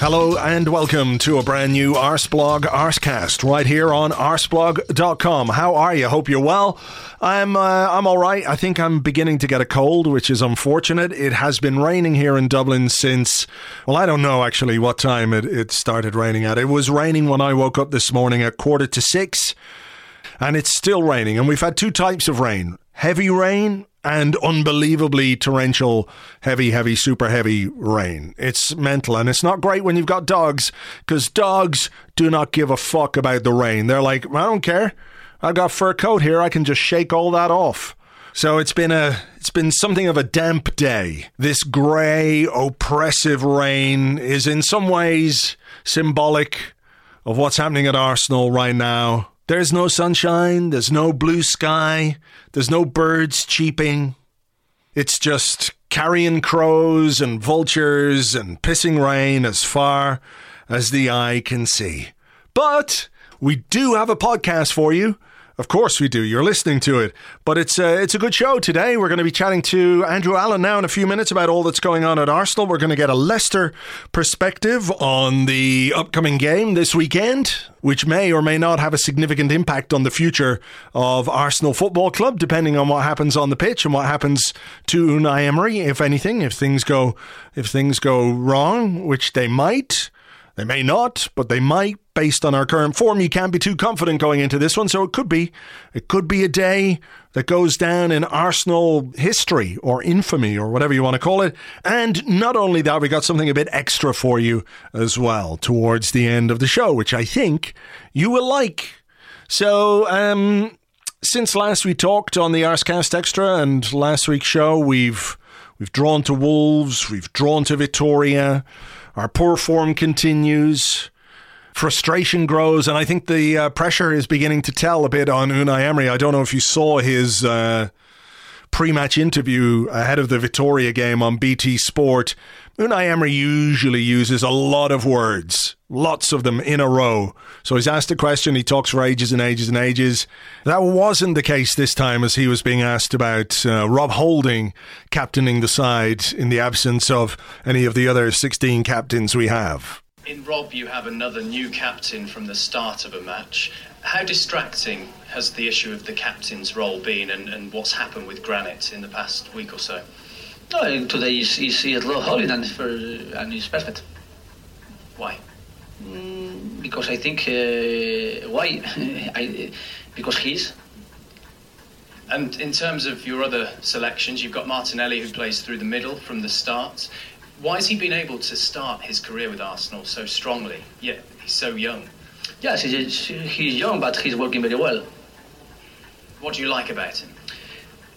Hello and welcome to a brand new Arseblog Arsecast right here on arseblog.com. How are you? Hope you're well. I'm uh, I'm all right. I think I'm beginning to get a cold, which is unfortunate. It has been raining here in Dublin since well, I don't know actually what time it, it started raining at. It was raining when I woke up this morning at quarter to six, and it's still raining. And we've had two types of rain: heavy rain and unbelievably torrential, heavy, heavy, super heavy rain. It's mental, and it's not great when you've got dogs because dogs do not give a fuck about the rain. They're like, I don't care. I've got fur coat here. I can just shake all that off. So it's been a it's been something of a damp day. This grey, oppressive rain is in some ways symbolic of what's happening at Arsenal right now. There's no sunshine, there's no blue sky, there's no birds cheeping. It's just carrion crows and vultures and pissing rain as far as the eye can see. But we do have a podcast for you. Of course we do. You're listening to it, but it's a, it's a good show today. We're going to be chatting to Andrew Allen now in a few minutes about all that's going on at Arsenal. We're going to get a Leicester perspective on the upcoming game this weekend, which may or may not have a significant impact on the future of Arsenal Football Club, depending on what happens on the pitch and what happens to Unai Emery, if anything. If things go if things go wrong, which they might. They may not, but they might based on our current form. You can't be too confident going into this one, so it could be it could be a day that goes down in Arsenal history or infamy or whatever you want to call it. And not only that, we got something a bit extra for you as well towards the end of the show, which I think you will like. So, um, since last we talked on the Arsecast Extra and last week's show, we've we've drawn to Wolves, we've drawn to Victoria. Our poor form continues. Frustration grows, and I think the uh, pressure is beginning to tell a bit on Unai Emery. I don't know if you saw his uh, pre-match interview ahead of the Victoria game on BT Sport. Unai Emery usually uses a lot of words, lots of them in a row. So he's asked a question, he talks for ages and ages and ages. That wasn't the case this time as he was being asked about uh, Rob Holding captaining the side in the absence of any of the other 16 captains we have. In Rob, you have another new captain from the start of a match. How distracting has the issue of the captain's role been and, and what's happened with Granit in the past week or so? No, today is, is a little holiday and, for, and it's perfect. Why? Mm, because I think uh, why? I, because he's. And in terms of your other selections, you've got Martinelli who plays through the middle from the start. Why has he been able to start his career with Arsenal so strongly? Yet he's so young. Yes, he's, he's young, but he's working very well. What do you like about him?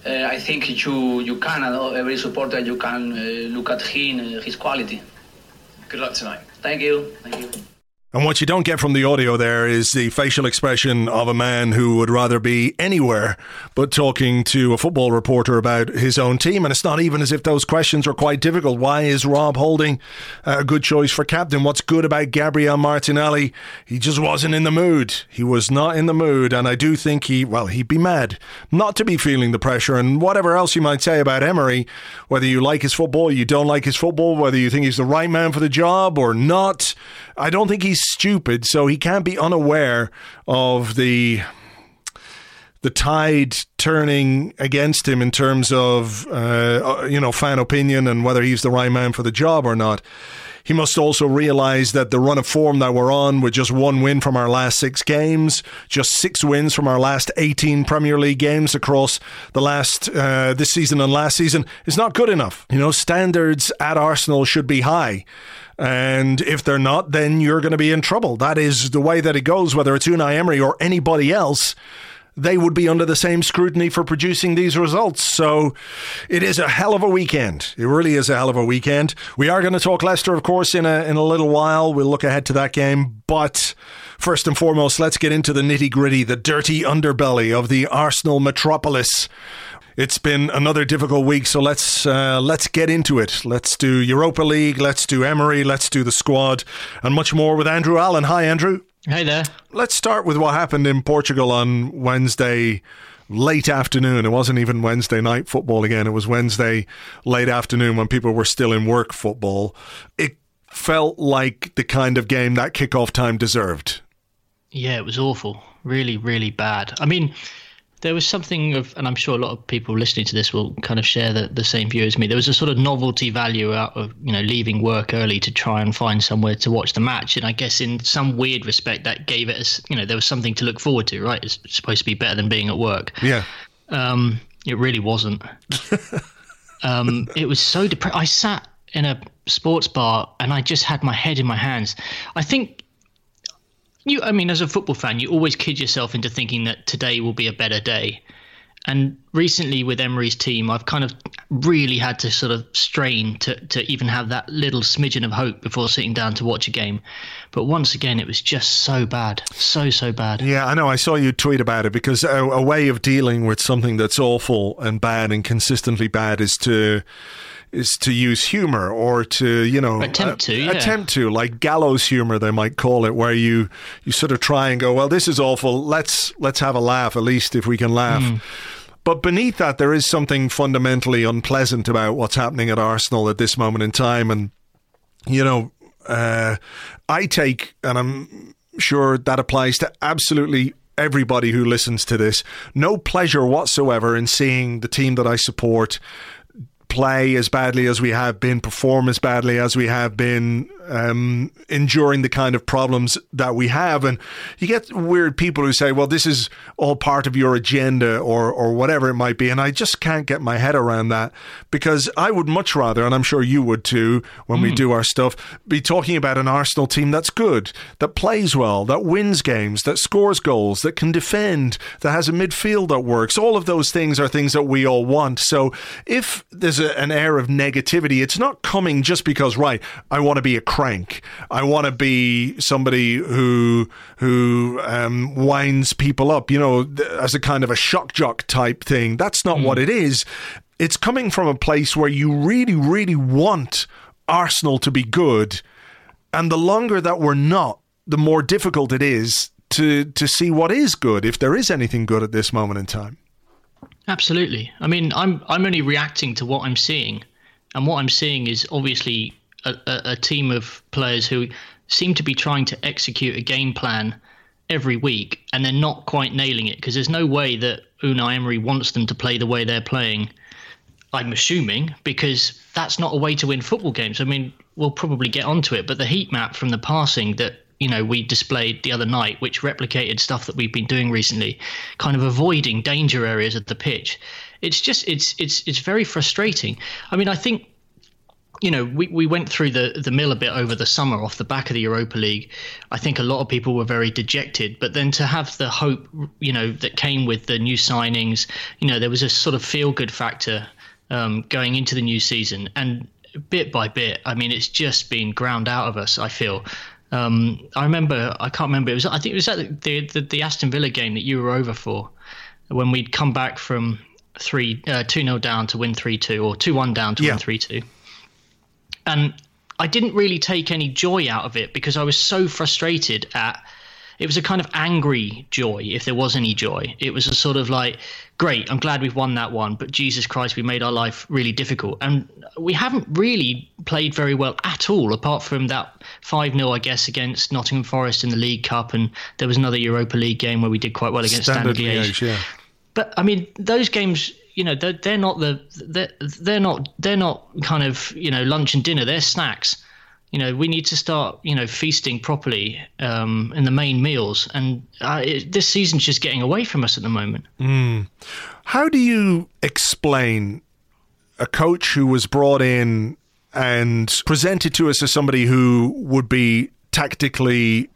Uh, I think you you can every supporter you can uh, look at him uh, his quality. Good luck tonight. Thank you. Thank you. And what you don't get from the audio there is the facial expression of a man who would rather be anywhere but talking to a football reporter about his own team. And it's not even as if those questions are quite difficult. Why is Rob Holding a good choice for captain? What's good about Gabriel Martinelli? He just wasn't in the mood. He was not in the mood. And I do think he, well, he'd be mad not to be feeling the pressure. And whatever else you might say about Emery, whether you like his football, you don't like his football, whether you think he's the right man for the job or not, I don't think he's stupid, so he can't be unaware of the the tide turning against him in terms of uh, you know fan opinion and whether he's the right man for the job or not. He must also realize that the run of form that we're on, with just one win from our last six games, just six wins from our last 18 Premier League games across the last uh, this season and last season, is not good enough. You know, standards at Arsenal should be high. And if they're not, then you're going to be in trouble. That is the way that it goes, whether it's Unai Emery or anybody else they would be under the same scrutiny for producing these results. So it is a hell of a weekend. It really is a hell of a weekend. We are going to talk Leicester, of course, in a in a little while. We'll look ahead to that game, but. First and foremost, let's get into the nitty gritty, the dirty underbelly of the Arsenal metropolis. It's been another difficult week, so let's uh, let's get into it. Let's do Europa League, let's do Emery, let's do the squad, and much more with Andrew Allen. Hi, Andrew. Hey there. Let's start with what happened in Portugal on Wednesday late afternoon. It wasn't even Wednesday night football again. It was Wednesday late afternoon when people were still in work football. It felt like the kind of game that kickoff time deserved. Yeah, it was awful. Really, really bad. I mean, there was something of, and I'm sure a lot of people listening to this will kind of share the, the same view as me. There was a sort of novelty value out of you know leaving work early to try and find somewhere to watch the match, and I guess in some weird respect that gave it a you know there was something to look forward to, right? It's supposed to be better than being at work. Yeah. Um, it really wasn't. um, it was so depressed. I sat in a sports bar and I just had my head in my hands. I think you i mean as a football fan you always kid yourself into thinking that today will be a better day. And recently with emery's team i've kind of really had to sort of strain to, to even have that little smidgen of hope before sitting down to watch a game. But once again it was just so bad. So so bad. Yeah i know. I saw you tweet about it because a, a way of dealing with something that's awful and bad and consistently bad is to is to use humor or to you know attempt to uh, yeah. attempt to like gallows humor they might call it where you you sort of try and go well this is awful let's let's have a laugh at least if we can laugh mm. But beneath that, there is something fundamentally unpleasant about what's happening at Arsenal at this moment in time. And, you know, uh, I take, and I'm sure that applies to absolutely everybody who listens to this, no pleasure whatsoever in seeing the team that I support play as badly as we have been, perform as badly as we have been, um, enduring the kind of problems that we have. And you get weird people who say, well, this is all part of your agenda or, or whatever it might be. And I just can't get my head around that because I would much rather, and I'm sure you would too, when mm. we do our stuff, be talking about an Arsenal team that's good, that plays well, that wins games, that scores goals, that can defend, that has a midfield that works. All of those things are things that we all want. So if there's a, an air of negativity. It's not coming just because, right, I want to be a crank. I want to be somebody who who um, winds people up, you know, as a kind of a shock jock type thing. That's not mm. what it is. It's coming from a place where you really, really want Arsenal to be good. And the longer that we're not, the more difficult it is to to see what is good, if there is anything good at this moment in time. Absolutely. I mean, I'm I'm only reacting to what I'm seeing, and what I'm seeing is obviously a, a, a team of players who seem to be trying to execute a game plan every week, and they're not quite nailing it because there's no way that Unai Emery wants them to play the way they're playing. I'm assuming because that's not a way to win football games. I mean, we'll probably get onto it, but the heat map from the passing that you know we displayed the other night, which replicated stuff that we've been doing recently, kind of avoiding danger areas of the pitch. It's just it's it's it's very frustrating. I mean, I think you know, we, we went through the, the mill a bit over the summer off the back of the Europa League. I think a lot of people were very dejected, but then to have the hope, you know, that came with the new signings, you know, there was a sort of feel good factor um, going into the new season. And bit by bit, I mean, it's just been ground out of us, I feel. Um, I remember, I can't remember. It was, I think it was at the, the, the Aston Villa game that you were over for, when we'd come back from three uh, two 0 down to win three two, or two one down to yeah. win three two, and I didn't really take any joy out of it because I was so frustrated at it was a kind of angry joy, if there was any joy. It was a sort of like, great, I'm glad we've won that one, but Jesus Christ, we made our life really difficult. And we haven't really played very well at all, apart from that 5 0, I guess, against Nottingham Forest in the League Cup. And there was another Europa League game where we did quite well against Standard, Standard Liège. Yeah. but I mean, those games, you know, they're, they're not the they're, they're not they're not kind of you know lunch and dinner. They're snacks. You know, we need to start you know feasting properly um, in the main meals, and uh, it, this season's just getting away from us at the moment. Mm. How do you explain a coach who was brought in and presented to us as somebody who would be tactically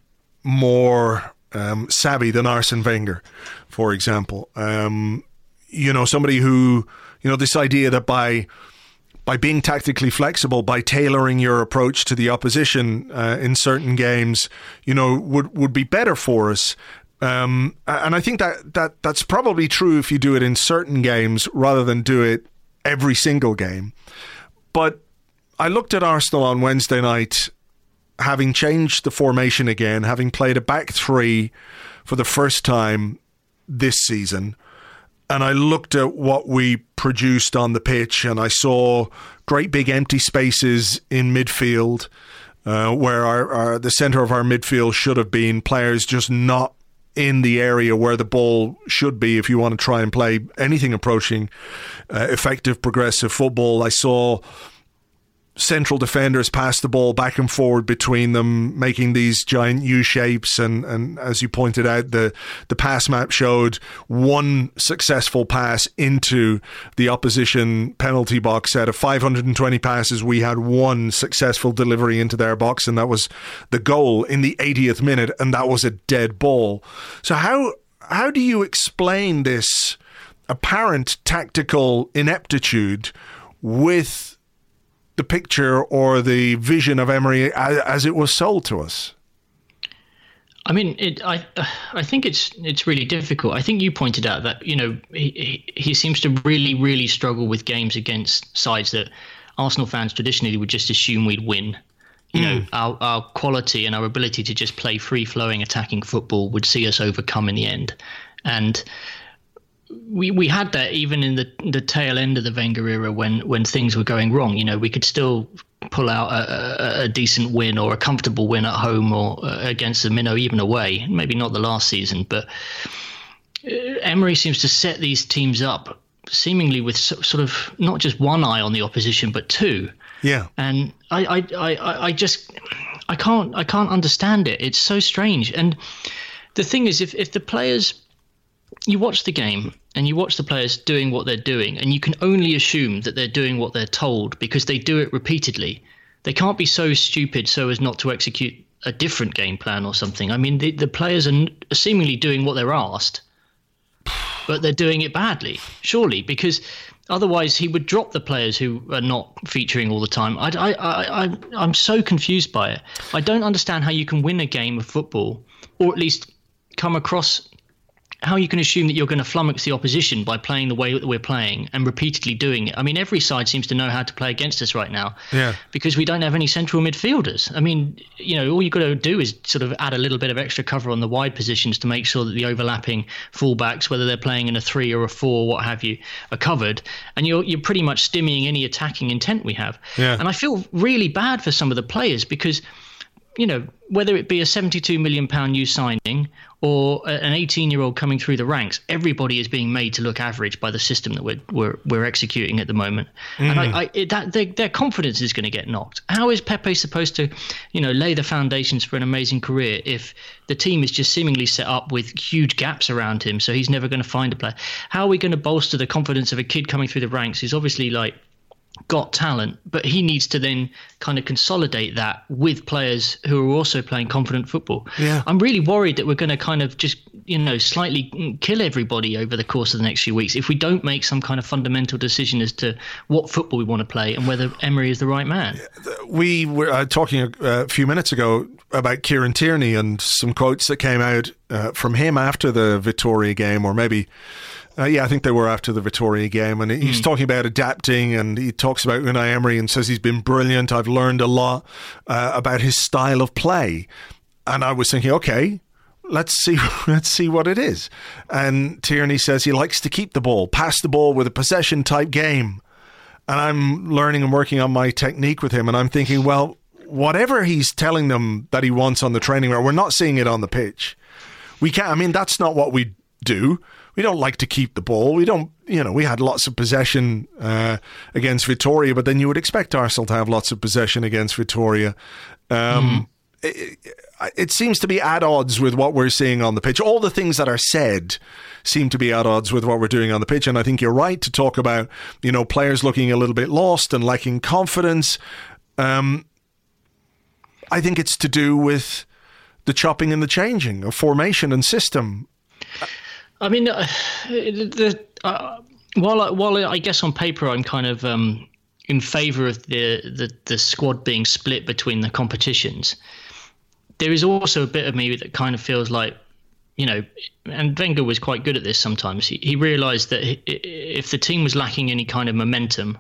more um, savvy than Arsene Wenger, for example. Um, you know, somebody who, you know, this idea that by by being tactically flexible, by tailoring your approach to the opposition uh, in certain games, you know, would would be better for us. Um, and I think that, that that's probably true if you do it in certain games rather than do it every single game. But I looked at Arsenal on Wednesday night having changed the formation again, having played a back three for the first time this season, and I looked at what we produced on the pitch, and I saw great big empty spaces in midfield. Uh, where our, our, the center of our midfield should have been players just not in the area where the ball should be if you want to try and play anything approaching uh, effective progressive football. I saw central defenders pass the ball back and forward between them, making these giant U shapes. And, and as you pointed out, the, the pass map showed one successful pass into the opposition penalty box. Out of 520 passes, we had one successful delivery into their box, and that was the goal in the 80th minute, and that was a dead ball. So, how, how do you explain this apparent tactical ineptitude with the picture or the vision of Emery as, as it was sold to us? I mean, it, I I think it's it's really difficult. I think you pointed out that you know he he seems to really really struggle with games against sides that Arsenal fans traditionally would just assume we'd win. You mm. know, hmm. our our quality and our ability to just play free flowing attacking football would see us overcome in the end. And we we had that even in the the tail end of the Wenger era when when things were going wrong. You know, we could still pull out a, a, a decent win or a comfortable win at home or uh, against the Minnow, even away. Maybe not the last season, but uh, Emery seems to set these teams up seemingly with so, sort of not just one eye on the opposition, but two. Yeah. And I, I, I, I just I can't I can't understand it. It's so strange. And the thing is, if if the players you watch the game and you watch the players doing what they're doing, and you can only assume that they're doing what they're told because they do it repeatedly. They can't be so stupid so as not to execute a different game plan or something. I mean, the, the players are seemingly doing what they're asked, but they're doing it badly, surely, because otherwise he would drop the players who are not featuring all the time. I, I, I, I, I'm so confused by it. I don't understand how you can win a game of football, or at least come across how you can assume that you're going to flummox the opposition by playing the way that we're playing and repeatedly doing it. I mean, every side seems to know how to play against us right now. Yeah. Because we don't have any central midfielders. I mean, you know, all you've got to do is sort of add a little bit of extra cover on the wide positions to make sure that the overlapping fullbacks, whether they're playing in a three or a four, what have you, are covered. And you're you're pretty much stemming any attacking intent we have. Yeah. And I feel really bad for some of the players because you know, whether it be a 72 million pound new signing or an 18 year old coming through the ranks, everybody is being made to look average by the system that we're we're, we're executing at the moment, mm. and I, mm. I it, that their, their confidence is going to get knocked. How is Pepe supposed to, you know, lay the foundations for an amazing career if the team is just seemingly set up with huge gaps around him, so he's never going to find a player? How are we going to bolster the confidence of a kid coming through the ranks who's obviously like got talent, but he needs to then kind of consolidate that with players who are also playing confident football. Yeah. I'm really worried that we're going to kind of just, you know, slightly kill everybody over the course of the next few weeks if we don't make some kind of fundamental decision as to what football we want to play and whether Emery is the right man. We were uh, talking a, a, few minutes ago about Kieran Tierney and some quotes that came out uh, from him after the Vitoria game, or maybe uh, yeah, I think they were after the Vitoria game, and he's mm. talking about adapting, and he talks about Unai Emery and says he's been brilliant. I've learned a lot uh, about his style of play, and I was thinking, okay, let's see, let's see what it is. And Tierney says he likes to keep the ball, pass the ball with a possession type game, and I'm learning and working on my technique with him, and I'm thinking, well, whatever he's telling them that he wants on the training ground, we're not seeing it on the pitch. We can't. I mean, that's not what we do we don't like to keep the ball. We don't, you know, we had lots of possession uh, against Victoria, but then you would expect Arsenal to have lots of possession against Victoria. Um, mm. it, it seems to be at odds with what we're seeing on the pitch. All the things that are said seem to be at odds with what we're doing on the pitch. And I think you're right to talk about, you know, players looking a little bit lost and lacking confidence. Um, I think it's to do with the chopping and the changing of formation and system. I mean, uh, the, uh, while while I guess on paper I'm kind of um, in favour of the, the the squad being split between the competitions, there is also a bit of me that kind of feels like, you know, and Wenger was quite good at this sometimes. He, he realised that if the team was lacking any kind of momentum,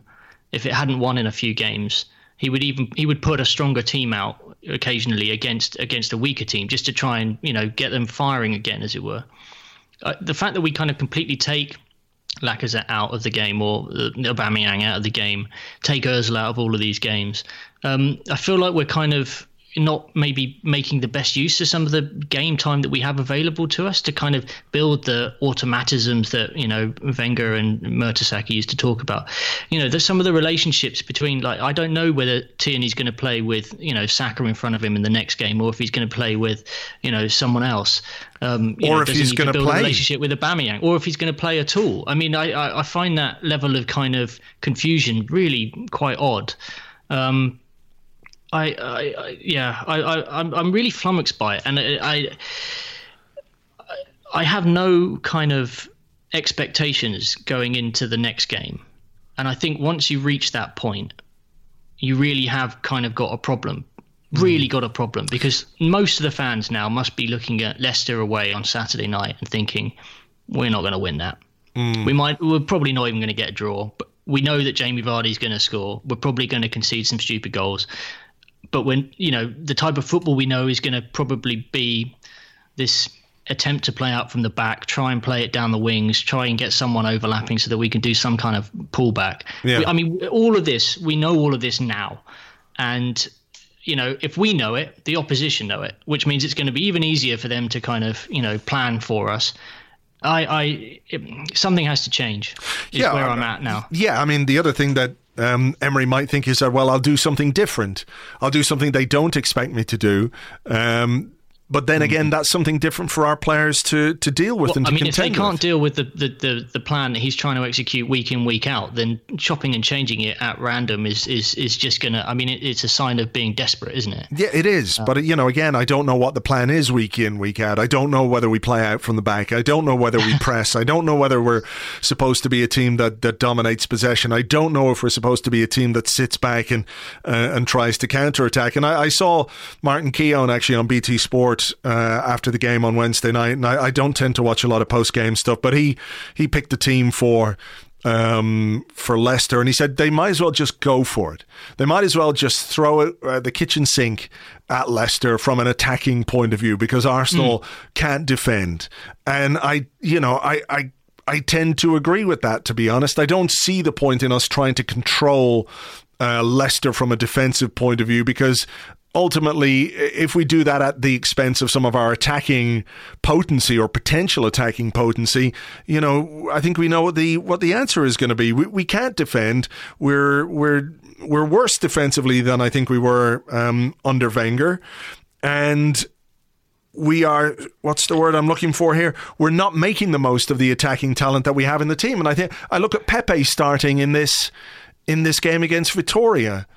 if it hadn't won in a few games, he would even he would put a stronger team out occasionally against against a weaker team just to try and you know get them firing again, as it were. Uh, the fact that we kind of completely take Lacazette out of the game or uh, Aubameyang out of the game, take Özil out of all of these games, um, I feel like we're kind of not maybe making the best use of some of the game time that we have available to us to kind of build the automatisms that you know Wenger and Mertesacker used to talk about. You know, there's some of the relationships between like I don't know whether Tierney's going to play with you know Saka in front of him in the next game or if he's going to play with you know someone else. Um, or know, if he's going to build play a relationship with Aubameyang, or if he's going to play at all. I mean, I, I, I find that level of kind of confusion really quite odd. Um, I, I, I yeah, I, I, I'm, I'm really flummoxed by it, and I, I, I have no kind of expectations going into the next game, and I think once you reach that point, you really have kind of got a problem. Really mm. got a problem because most of the fans now must be looking at Leicester away on Saturday night and thinking, we're not going to win that. Mm. We might, we're probably not even going to get a draw, but we know that Jamie Vardy's going to score. We're probably going to concede some stupid goals but when you know the type of football we know is going to probably be this attempt to play out from the back, try and play it down the wings, try and get someone overlapping so that we can do some kind of pullback. Yeah. I mean, all of this, we know all of this now. And, you know, if we know it, the opposition know it, which means it's going to be even easier for them to kind of, you know, plan for us. I, I, it, something has to change. Is yeah, where I'm at now. Yeah, I mean, the other thing that um, Emery might think is that, well, I'll do something different. I'll do something they don't expect me to do. Um, but then again, that's something different for our players to, to deal with well, and to I mean, if they can't with. deal with the, the, the, the, plan that he's trying to execute week in week out, then chopping and changing it at random is is, is just gonna. I mean, it, it's a sign of being desperate, isn't it? Yeah, it is. Uh, but you know, again, I don't know what the plan is week in week out. I don't know whether we play out from the back. I don't know whether we press. I don't know whether we're supposed to be a team that, that dominates possession. I don't know if we're supposed to be a team that sits back and uh, and tries to counter attack. And I, I, saw Martin Keown actually on BT Sport. Uh, after the game on Wednesday night, and I, I don't tend to watch a lot of post game stuff, but he he picked the team for um, for Leicester, and he said they might as well just go for it. They might as well just throw it, uh, the kitchen sink at Leicester from an attacking point of view because Arsenal mm. can't defend. And I, you know, I, I, I tend to agree with that. To be honest, I don't see the point in us trying to control uh, Leicester from a defensive point of view because ultimately, if we do that at the expense of some of our attacking potency or potential attacking potency, you know, I think we know what the what the answer is going to be. We, we can't defend. We're we're we're worse defensively than I think we were um, under Wenger, and we are what's the word I'm looking for here? We're not making the most of the attacking talent that we have in the team. And I think I look at Pepe starting in this in this game against Victoria.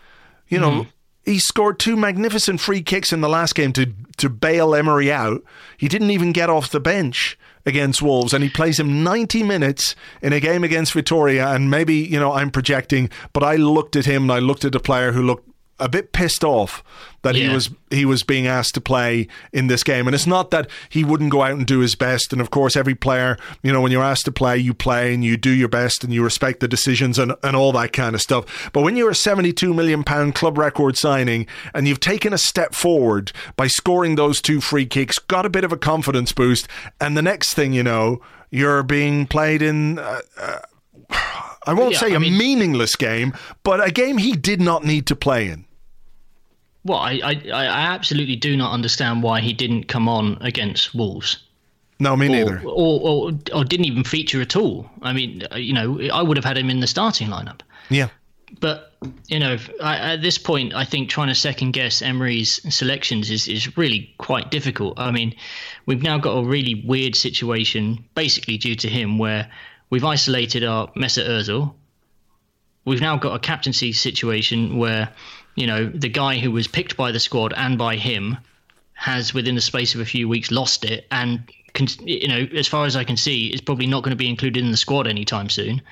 You know, mm. He scored two magnificent free kicks in the last game to, to bail Emery out. He didn't even get off the bench against Wolves, and he plays him 90 minutes in a game against Victoria. And maybe, you know, I'm projecting, but I looked at him and I looked at a player who looked a bit pissed off that yeah. he was he was being asked to play in this game. And it's not that he wouldn't go out and do his best. And of course, every player, you know, when you're asked to play, you play and you do your best and you respect the decisions and, and all that kind of stuff. But when you're a 72 million pound club record signing and you've taken a step forward by scoring those two free kicks, got a bit of a confidence boost, and the next thing you know, you're being played in. Uh, uh, I won't yeah, say I a mean, meaningless game, but a game he did not need to play in. Well, I, I, I absolutely do not understand why he didn't come on against Wolves. No, me or, neither. Or, or, or didn't even feature at all. I mean, you know, I would have had him in the starting lineup. Yeah. But you know, I, at this point, I think trying to second guess Emery's selections is, is really quite difficult. I mean, we've now got a really weird situation, basically due to him, where we've isolated our Mesut Ozil. We've now got a captaincy situation where, you know, the guy who was picked by the squad and by him has, within the space of a few weeks, lost it, and can, you know, as far as I can see, is probably not going to be included in the squad anytime soon.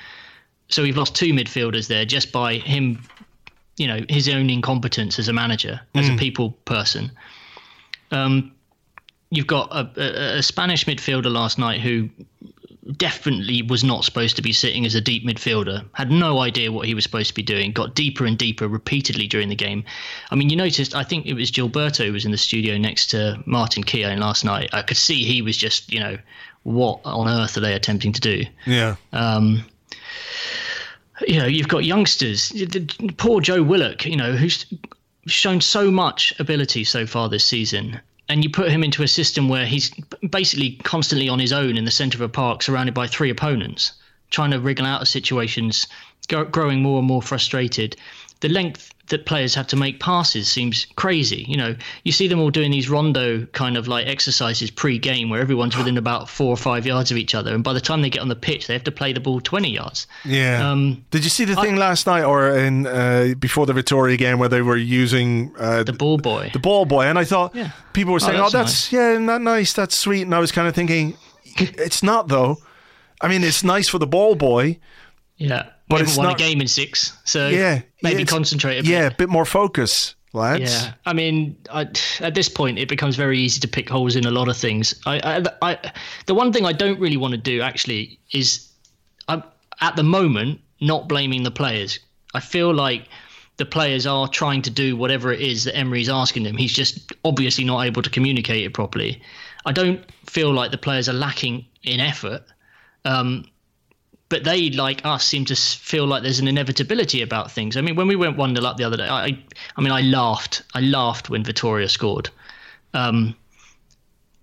So we've lost two midfielders there just by him, you know, his own incompetence as a manager, as a people person. Um, you've got a, a, a Spanish midfielder last night who definitely was not supposed to be sitting as a deep midfielder. Had no idea what he was supposed to be doing. Got deeper and deeper repeatedly during the game. I mean, you noticed. I think it was Gilberto who was in the studio next to Martin Keown last night. I could see he was just, you know, what on earth are they attempting to do? Yeah. Um, you know, you've got youngsters. Poor Joe Willock, you know, who's shown so much ability so far this season. And you put him into a system where he's basically constantly on his own in the centre of a park, surrounded by three opponents, trying to wriggle out of situations, growing more and more frustrated. The length that players have to make passes seems crazy. You know, you see them all doing these rondo kind of like exercises pre-game where everyone's within about four or five yards of each other, and by the time they get on the pitch, they have to play the ball twenty yards. Yeah. Um, Did you see the thing last night or in uh, before the Vitoria game where they were using uh, the ball boy. the ball boy, and I thought Yeah. people were saying, "Oh, that's that's, yeah, isn't that nice? That's sweet," and I was kind of thinking, it's not though. I mean, it's nice for the ball boy. Yeah, But it's won not- a game in six, so Yeah, maybe yeah, concentrate a bit. Yeah, a bit more focus, lads. Yeah, I mean, I, at this point, it becomes very easy to pick holes in a lot of things. I, I, I the one thing I don't really want to do actually is, I'm at the moment not blaming the players. I feel like the players are trying to do whatever it is that Emery's asking them. He's just obviously not able to communicate it properly. I don't feel like the players are lacking in effort. Um, but they, like us, seem to feel like there's an inevitability about things. I mean, when we went one 0 up the other day, I, I mean, I laughed. I laughed when Vitoria scored. Um,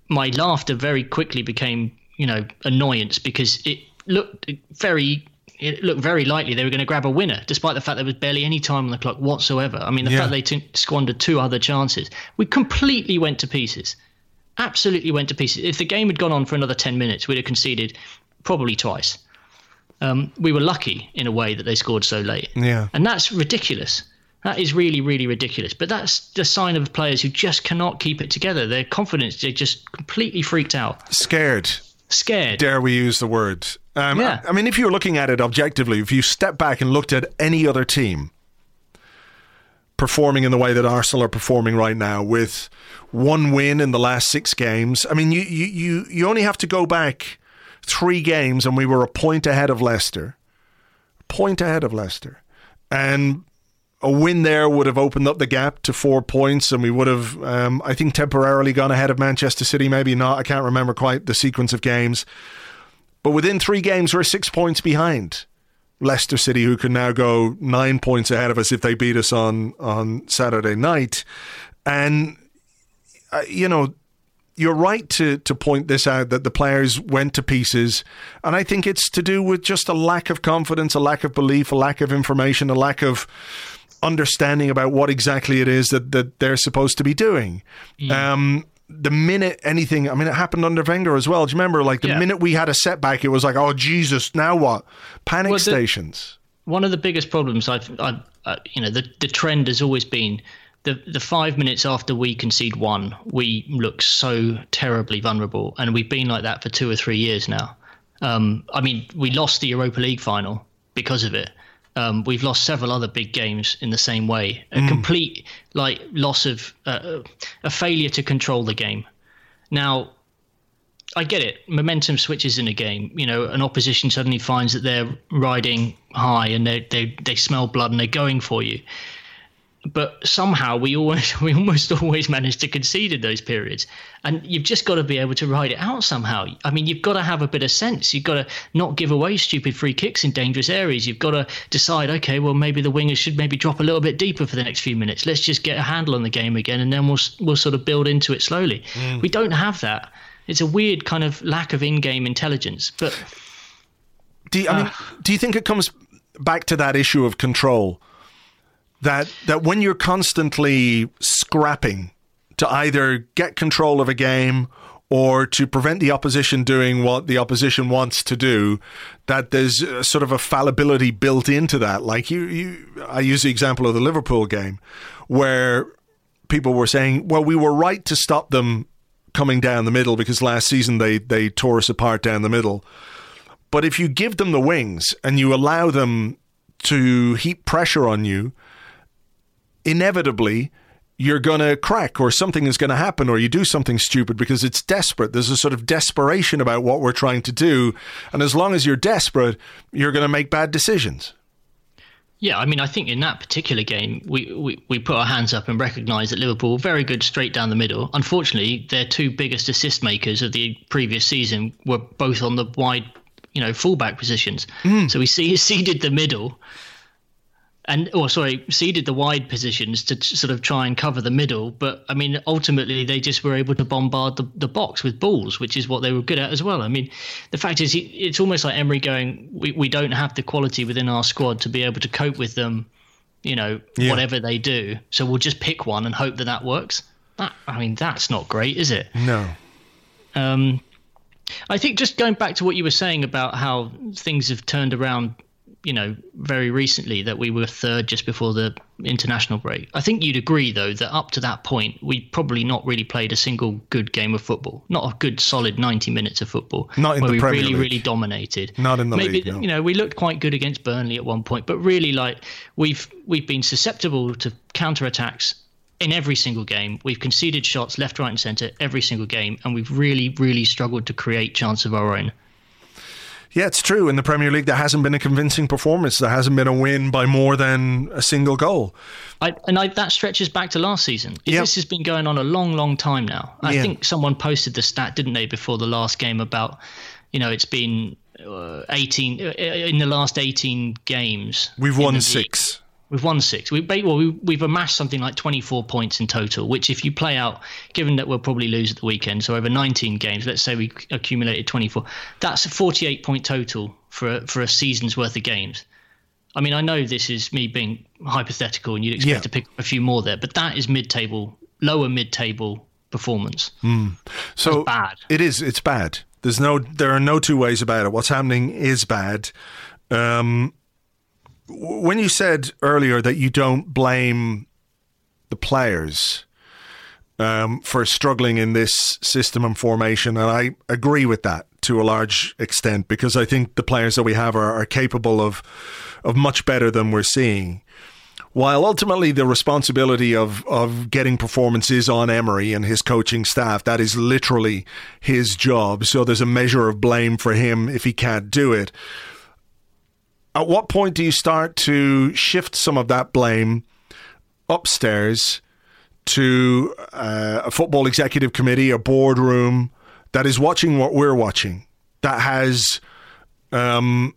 my laughter very quickly became, you know, annoyance because it looked very. It looked very likely they were going to grab a winner, despite the fact there was barely any time on the clock whatsoever. I mean, the Yeah. fact they t- squandered two other chances, we completely went to pieces. Absolutely went to pieces. If the game had gone on for another ten minutes, we'd have conceded probably twice um, we were lucky in a way that they scored so late. Yeah. And that's ridiculous. That is really, really ridiculous. But that's the sign of players who just cannot keep it together. Their confidence, they're just completely freaked out, Scared. scared. Dare we use the word? Um, Yeah. I, I mean, if you're looking at it objectively, if you step back and looked at any other team performing in the way that Arsenal are performing right now, with one win in the last six games, I mean, you you you, you only have to go back three games, and we were a point ahead of Leicester, point ahead of Leicester, and a win there would have opened up the gap to four points, and we would have, um, I think, temporarily gone ahead of Manchester City. Maybe not. I can't remember quite the sequence of games. But within three games, we're six points behind Leicester City, who can now go nine points ahead of us if they beat us on on Saturday night. And uh, you know, you're right to to point this out that the players went to pieces, and I think it's to do with just a lack of confidence, a lack of belief, a lack of information, a lack of understanding about what exactly it is that, that they're supposed to be doing. Um, the minute anything, I mean, it happened under Wenger as well. Do you remember? Like the Yeah. minute we had a setback, it was like, oh Jesus, now what? Panic Well, the- stations. One of the biggest problems I've, I've uh, you know, the, the trend has always been the, the five minutes after we concede one, we look so terribly vulnerable. And we've been like that for two or three years now. Um, I mean, we lost the Europa League final because of it. Um, we've lost several other big games in the same way. A complete like loss of uh, a failure to control the game. Now, I get it. Momentum switches in a game. You know, an opposition suddenly finds that they're riding high and they they they smell blood and they're going for you. But somehow we always we almost always manage to concede in those periods, and you've just got to be able to ride it out somehow. I mean, you've got to have a bit of sense. You've got to not give away stupid free kicks in dangerous areas. You've got to decide, okay, well maybe the wingers should maybe drop a little bit deeper for the next few minutes. Let's just get a handle on the game again, and then we'll we'll sort of build into it slowly. We don't have that it's a weird kind of lack of in-game intelligence. But do you, I mean, uh, do you think it comes back to that issue of control? That that when you're constantly scrapping to either get control of a game or to prevent the opposition doing what the opposition wants to do, that there's sort of a fallibility built into that. Like you, you, I use the example of the Liverpool game, where people were saying, "Well, we were right to stop them coming down the middle because last season they they tore us apart down the middle." But if you give them the wings and you allow them to heap pressure on you, inevitably you're going to crack or something is going to happen or you do something stupid because it's desperate. There's a sort of desperation about what we're trying to do. And as long as you're desperate, you're going to make bad decisions. Yeah, I mean, I think in that particular game, we, we, we put our hands up and recognised that Liverpool very good straight down the middle. Unfortunately, their two biggest assist makers of the previous season were both on the wide, you know, fullback positions. Mm. So we see, seeded the middle and or oh, sorry, ceded the wide positions to sort of try and cover the middle. But I mean, ultimately they just were able to bombard the, the box with balls, which is what they were good at as well. I mean, the fact is, it's almost like Emery going, we, we don't have the quality within our squad to be able to cope with them, you know, yeah. whatever they do. So we'll just pick one and hope that that works. That, I mean, that's not great, is it? No. Um, I think just going back to what you were saying about how things have turned around you know, very recently that we were third just before the international break. I think you'd agree, though, that up to that point, we probably not really played a single good game of football, not a good solid 90 minutes of football. Not in where the we Premier really, League. really dominated. Not in the Maybe, league. No. You know, we looked quite good against Burnley at one point, but really, like we've we've been susceptible to counter attacks in every single game. We've conceded shots left, right, and centre every single game, and we've really, really struggled to create chance of our own. Yeah, it's true. In the Premier League, there hasn't been a convincing performance. There hasn't been a win by more than a single goal. I, and I, that stretches back to last season. Yep. This has been going on a long, long time now. I yeah. think someone posted the stat, didn't they, before the last game about, you know, it's been uh, 18 uh, in the last 18 games. We've won six. We've won six. We, well, we, have amassed something like 24 points in total, which, if you play out, given that we'll probably lose at the weekend, so over 19 games, let's say we accumulated 24, that's a 48 point total for a, for a season's worth of games. I mean, I know this is me being hypothetical, and you'd expect yeah. to pick a few more there, but that is mid-table, lower mid-table performance. Mm. So bad. It is. It's bad. There's no. There are no two ways about it. What's happening is bad. Um, when you said earlier that you don't blame the players um, for struggling in this system and formation, and I agree with that to a large extent because I think the players that we have are, are capable of of much better than we're seeing. While ultimately the responsibility of, of getting performances on Emery and his coaching staff, that is literally his job. So there's a measure of blame for him if he can't do it at what point do you start to shift some of that blame upstairs to uh, a football executive committee, a boardroom that is watching what we're watching, that has um,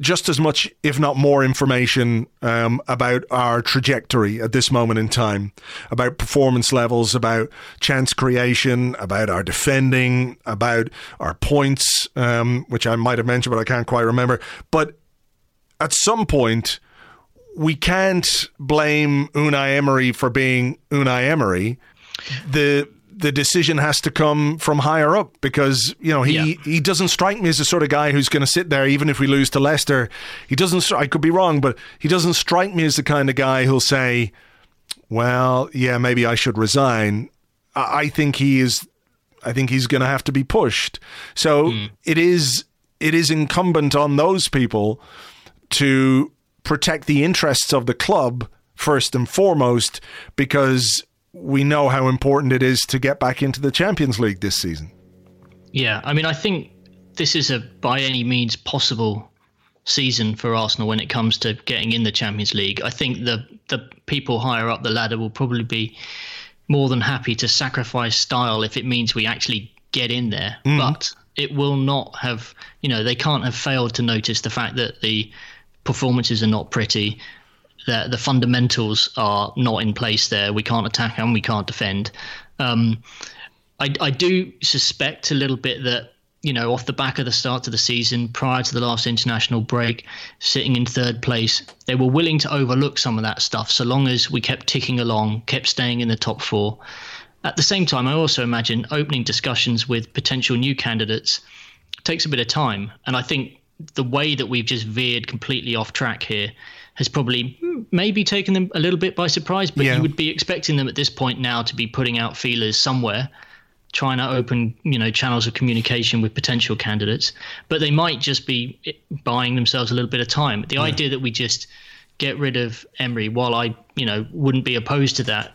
just as much, if not more, information um, about our trajectory at this moment in time, about performance levels, about chance creation, about our defending, about our points, um, which I might have mentioned, but I can't quite remember. But at some point, we can't blame Unai Emery for being Unai Emery. The the decision has to come from higher up because you know he yeah. he doesn't strike me as the sort of guy who's going to sit there even if we lose to Leicester. He doesn't. I could be wrong, but he doesn't strike me as the kind of guy who'll say, "Well, yeah, maybe I should resign." I, I think he is. I think he's going to have to be pushed. So mm. it is. It is incumbent on those people to protect the interests of the club first and foremost because we know how important it is to get back into the Champions League this season. Yeah, I mean, I think this is a by any means possible season for Arsenal when it comes to getting in the Champions League. I think the the people higher up the ladder will probably be more than happy to sacrifice style if it means we actually get in there. Mm. But it will not have, you know, they can't have failed to notice the fact that the performances are not pretty. The, the fundamentals are not in place there. We can't attack and we can't defend. Um, I, I do suspect a little bit that you know, off the back of the start of the season, prior to the last international break, sitting in third place, they were willing to overlook some of that stuff so long as we kept ticking along, kept staying in the top four. At the same time, I also imagine opening discussions with potential new candidates takes a bit of time. And I think the way that we've just veered completely off track here has probably hmm, maybe taken them a little bit by surprise, but yeah. you would be expecting them at this point now to be putting out feelers somewhere trying to open you know channels of communication with potential candidates but they might just be buying themselves a little bit of time the yeah. idea that we just get rid of Emery while I you know wouldn't be opposed to that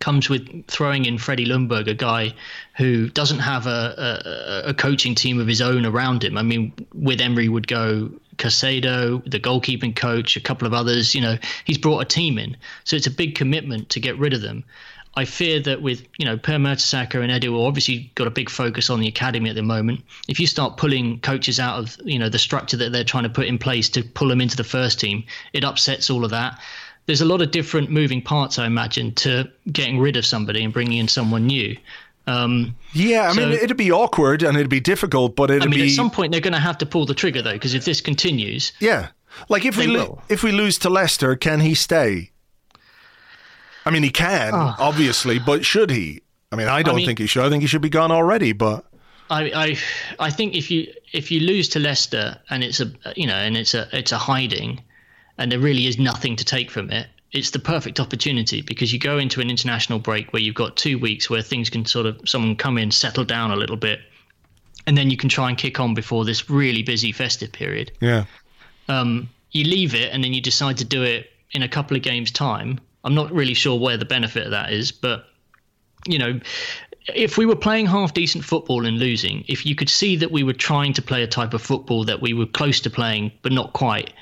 comes with throwing in Freddie Ljungberg, a guy who doesn't have a, a, a, coaching team of his own around him. I mean, with Emery would go Carcedo, the goalkeeping coach, a couple of others. You know, he's brought a team in, so it's a big commitment to get rid of them. I fear that with you know Per Mertesacker and Edu, obviously got a big focus on the academy at the moment. If you start pulling coaches out of you know the structure that they're trying to put in place to pull them into the first team, it upsets all of that. There's a lot of different moving parts, I imagine, to getting rid of somebody and bringing in someone new. Um, yeah, I so, mean, it'd be awkward and it'd be difficult, but it'd I mean, be. At some point, they're going to have to pull the trigger, though, because if this continues, yeah, like if we lo- if we lose to Leicester, can he stay? I mean, he can, oh. obviously, but should he? I mean, I don't I mean, think he should. I think he should be gone already. But I, I, I think if you if you lose to Leicester and it's a you know and it's a it's a hiding, and there really is nothing to take from it, it's the perfect opportunity because you go into an international break where you've got two weeks where things can sort of someone come in, settle down a little bit, and then you can try and kick on before this really busy festive period. Yeah. Um, you leave it and then you decide to do it in a couple of games' time I'm not really sure where the benefit of that is, but you know, if we were playing half decent football and losing, if you could see that we were trying to play a type of football that we were close to playing but not quite,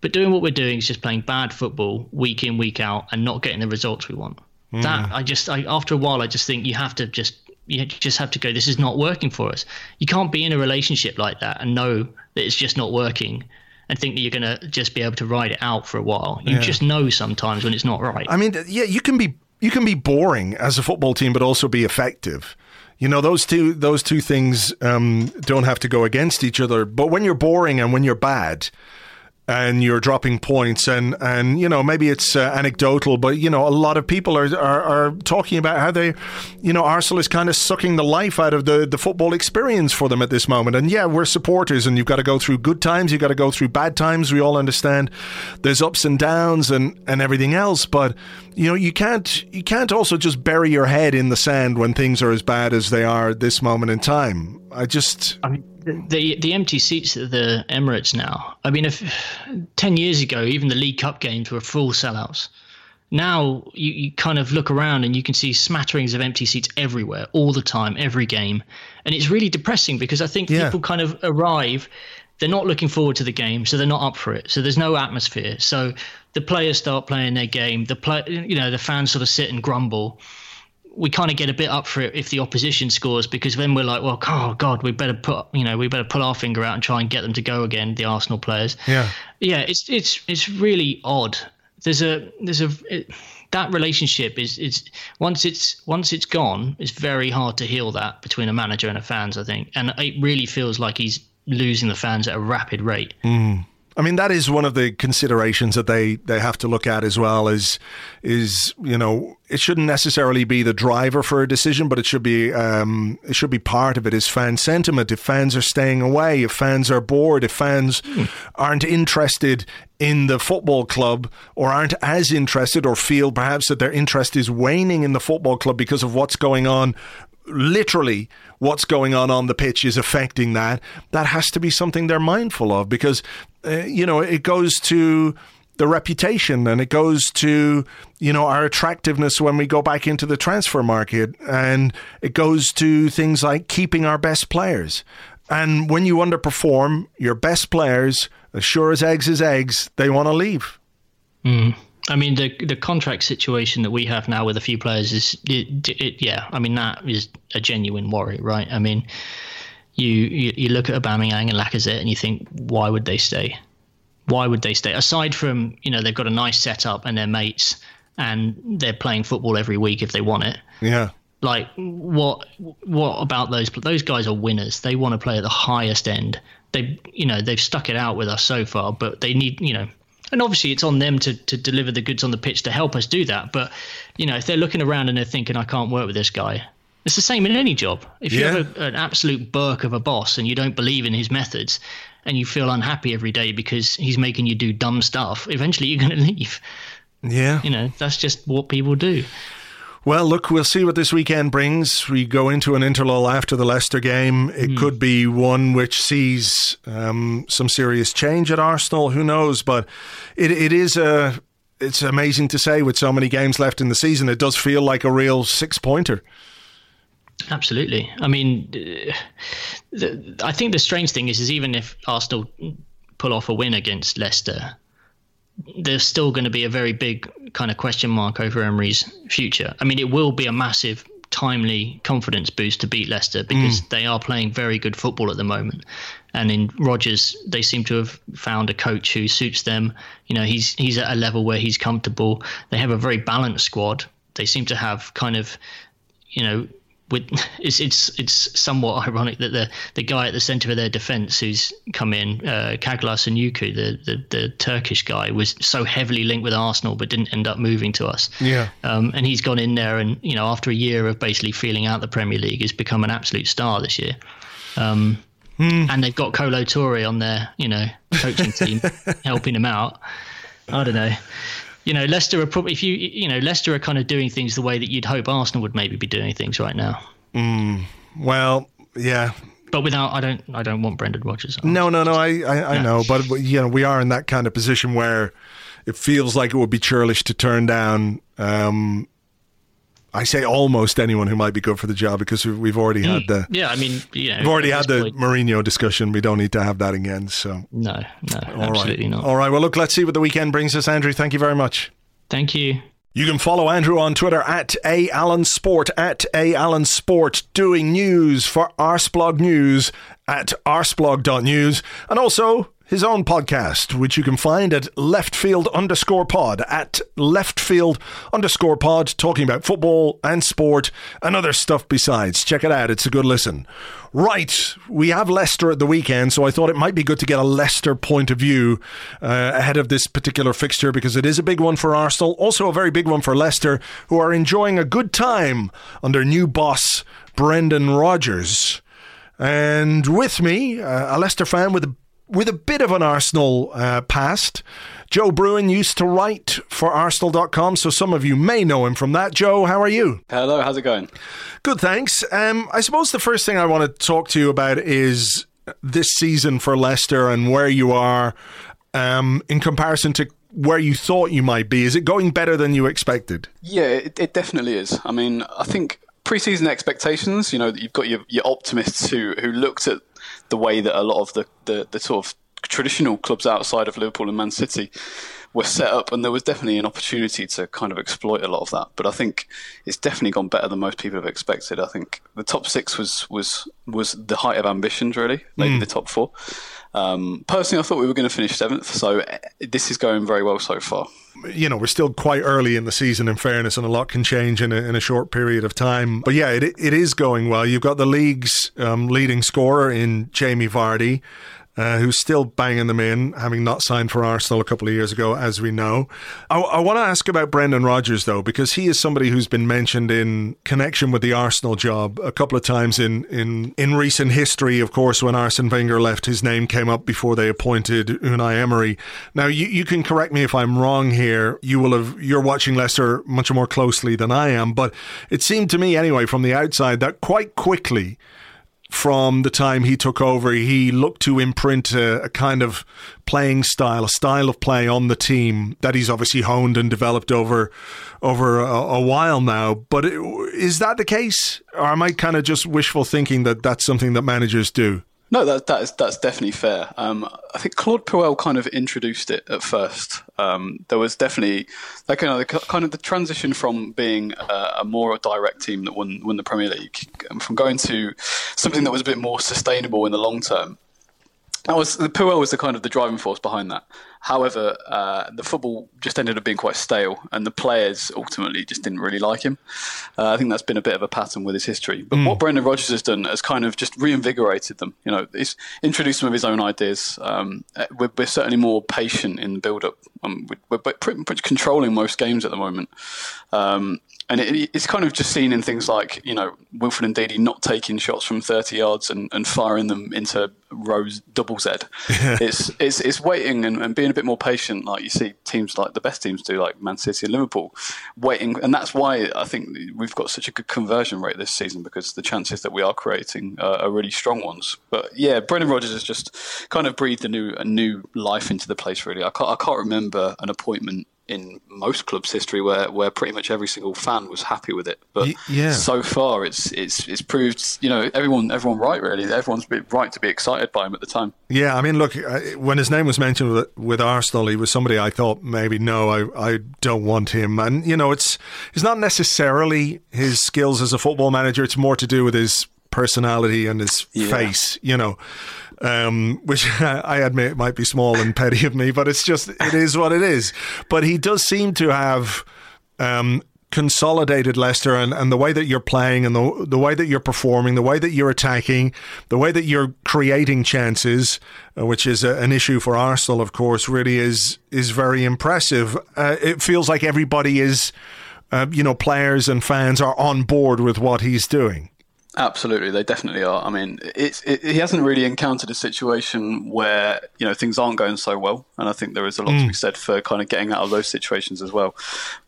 but doing what we're doing is just playing bad football week in week out and not getting the results we want. Mm. That I just I, after a while I just think you have to just you just have to go this is not working for us. You can't be in a relationship like that and know that it's just not working and think that you're going to just be able to ride it out for a while. You yeah. just know sometimes when it's not right. I mean, yeah, you can be you can be boring as a football team, but also be effective. You know, those two those two things um, don't have to go against each other. But when you're boring and when you're bad, and you're dropping points and and you know maybe it's uh, anecdotal but you know a lot of people are, are, are talking about how they you know Arsenal is kind of sucking the life out of the the football experience for them at this moment. And yeah we're supporters and you've got to go through good times you've got to go through bad times we all understand. There's ups and downs and and everything else but you know you can't you can't also just bury your head in the sand when things are as bad as they are at this moment in time. I just I mean the the empty seats at the Emirates now. I mean, if ten years ago, even the League Cup games were full sellouts. Now you, you kind of look around and you can see smatterings of empty seats everywhere, all the time, every game, and it's really depressing because I think yeah. people kind of arrive, they're not looking forward to the game, so they're not up for it. So there's no atmosphere. So the players start playing their game. The play, you know, the fans sort of sit and grumble we kind of get a bit up for it if the opposition scores because then we're like, well, oh god, we better put you know we better pull our finger out and try and get them to go again. The Arsenal players. Yeah. Yeah, it's it's it's really odd. There's a there's a it, that relationship is is once it's once it's gone, it's very hard to heal that between a manager and a fans. I think, and it really feels like he's losing the fans at a rapid rate. Mm. I mean, that is one of the considerations that they, they have to look at as well. Is is you know it shouldn't necessarily be the driver for a decision, but it should be um, it should be part of it. Is fan sentiment? If fans are staying away, if fans are bored, if fans mm. aren't interested in the football club or aren't as interested or feel perhaps that their interest is waning in the football club because of what's going on literally what's going on on the pitch is affecting that, that has to be something they're mindful of because, uh, you know, it goes to the reputation and it goes to you know our attractiveness when we go back into the transfer market and it goes to things like keeping our best players and when you underperform your best players as sure as eggs is eggs they want to leave mm. I mean, the the contract situation that we have now with a few players is, it, it, yeah. I mean, that is a genuine worry, right? I mean, you, you you look at Aubameyang and Lacazette, and you think, why would they stay? Why would they stay? Aside from you know they've got a nice setup and they're mates and they're playing football every week if they want it. Yeah. Like what what about those those guys are winners. They want to play at the highest end. They you know they've stuck it out with us so far, but they need you know and obviously it's on them to, to deliver the goods on the pitch to help us do that. But you know, if they're looking around and they're thinking, I can't work with this guy, it's the same in any job. If you have a, an absolute burk of a boss and you don't believe in his methods, and you feel unhappy every day because he's making you do dumb stuff, eventually you're going to leave. Yeah, you know, that's just what people do. Well, look, we'll see what this weekend brings. We go into an interlull after the Leicester game. It mm. could be one which sees um, some serious change at Arsenal. Who knows? But it, it is a. It's amazing to say with so many games left in the season, it does feel like a real six pointer. Absolutely. I mean, the, I think the strange thing is, is even if Arsenal pull off a win against Leicester, there's still going to be a very big kind of question mark over Emery's future. I mean, it will be a massive, timely confidence boost to beat Leicester because mm. they are playing very good football at the moment. And in Rodgers, they seem to have found a coach who suits them. You know, he's he's at a level where he's comfortable. They have a very balanced squad. They seem to have kind of, you know, with it's it's it's somewhat ironic that the the guy at the centre of their defence who's come in, uh, Çağlar Söyüncü, the, the the Turkish guy, was so heavily linked with Arsenal but didn't end up moving to us. Yeah. Um, and he's gone in there and you know after a year of basically feeling out the Premier League, has become an absolute star this year. Um, mm. And they've got Kolo Touré on their you know coaching team helping him out. I don't know you know, Leicester are probably if you you know Leicester are kind of doing things the way that you'd hope Arsenal would maybe be doing things right now. Mm, well, yeah. But without, I don't, I don't want Brendan Rodgers. No, no, no. I, I, I know, but you know, we are in that kind of position where it feels like it would be churlish to turn down um, I say almost anyone who might be good for the job because we've already had hmm. the yeah. I mean, yeah, we've already had the point. Mourinho discussion. We don't need to have that again. So no, no, All absolutely right. not. All right. Well, look, let's see what the weekend brings us, Andrew. Thank you very much. Thank you. You can follow Andrew on Twitter at A Allen Sport, at A Allen Sport, doing news for Arsblog News at arsblog.news, and also his own podcast, which you can find at leftfield underscore pod, at leftfield underscore pod, talking about football and sport and other stuff besides. Check it out, it's a good listen. Right, we have Leicester at the weekend, so I thought it might be good to get a Leicester point of view uh, ahead of this particular fixture because it is a big one for Arsenal, also a very big one for Leicester, who are enjoying a good time under new boss Brendan Rodgers. And with me, uh, a Leicester fan with a with a bit of an Arsenal uh, past. Joe Brewin used to write for Arsenal.com, so some of you may know him from that. Joe, how are you? Hello, how's it going? Good, thanks. Um, I suppose the first thing I want to talk to you about is this season for Leicester and where you are um, in comparison to where you thought you might be. Is it going better than you expected? Yeah, it, it definitely is. I mean, I think preseason expectations, you know, you've got your, your optimists who, who looked at the way that a lot of the, the, the sort of traditional clubs outside of Liverpool and Man City were set up, and there was definitely an opportunity to kind of exploit a lot of that. But I think it's definitely gone better than most people have expected. I think the top six was was was the height of ambitions, really, maybe mm. the top four. Um, personally, I thought we were going to finish seventh, so eh, this is going very well so far. You know, we're still quite early in the season, in fairness, and a lot can change in a, in a short period of time. But yeah, it, it is going well. You've got the league's um, leading scorer in Jamie Vardy uh, who's still banging them in, having not signed for Arsenal a couple of years ago, as we know. I, I want to ask about Brendan Rodgers, though, because he is somebody who's been mentioned in connection with the Arsenal job a couple of times in, in, in recent history. Of course, when Arsene Wenger left, his name came up before they appointed Unai Emery. Now, you, you can correct me if I'm wrong here. You will have you're watching Leicester much more closely than I am, but it seemed to me anyway from the outside that quite quickly from the time he took over, he looked to imprint a, a, kind of playing style, a style of play on the team that he's obviously honed and developed over over a, a while now. But is that the case, or am I kind of just wishful thinking that that's something that managers do? No, that that is that's definitely fair. Um, I think Claude Puel kind of introduced it at first. Um, there was definitely like you know, the, kind of the transition from being a, a, more direct team that won won the Premier League, um, from going to something that was a bit more sustainable in the long term. That was the Puel was the kind of the driving force behind that. However, uh, the football just ended up being quite stale, and the players ultimately just didn't really like him. Uh, I think that's been a bit of a pattern with his history. But mm. what Brendan Rodgers has done has kind of just reinvigorated them. You know, he's introduced some of his own ideas. Um, we're, we're, certainly more patient in the build-up. Um, we're, we're pretty much controlling most games at the moment. Um, and it, it's kind of just seen in things like you know Wilfred Ndidi not taking shots from 30 yards and, and firing them into rows double Z. it's it's it's waiting and, and, being a bit more patient, like you see teams like the best teams do, like Man City and Liverpool, waiting, and that's why I think we've got such a good conversion rate this season because the chances that we are creating uh, are really strong ones. But yeah, Brendan Rodgers has just kind of breathed a new a new life into the place. Really, I can't I can't remember an appointment in most clubs' history where, where pretty much every single fan was happy with it. But yeah. so far, it's it's it's proved you know everyone everyone right really. Everyone's right to be excited by him at the time. Yeah, I mean, look, uh, when his name was mentioned with, with Arsenal, he was somebody I thought maybe no, I I don't want him. And you know, it's it's not necessarily his skills as a football manager. It's more to do with his personality and his yeah. face. You know um, which I admit might be small and petty of me, but it's just it is what it is. But he does seem to have um, consolidated Leicester and, and the way that you're playing and the the way that you're performing, the way that you're attacking, the way that you're creating chances, uh, which is a, an issue for Arsenal, of course, really is is very impressive. Uh, it feels like everybody is, uh, you know, players and fans are on board with what he's doing. Absolutely, they definitely are. I mean, it's it, he hasn't really encountered a situation where you know things aren't going so well, and I think there is a lot mm. to be mm. said for kind of getting out of those situations as well.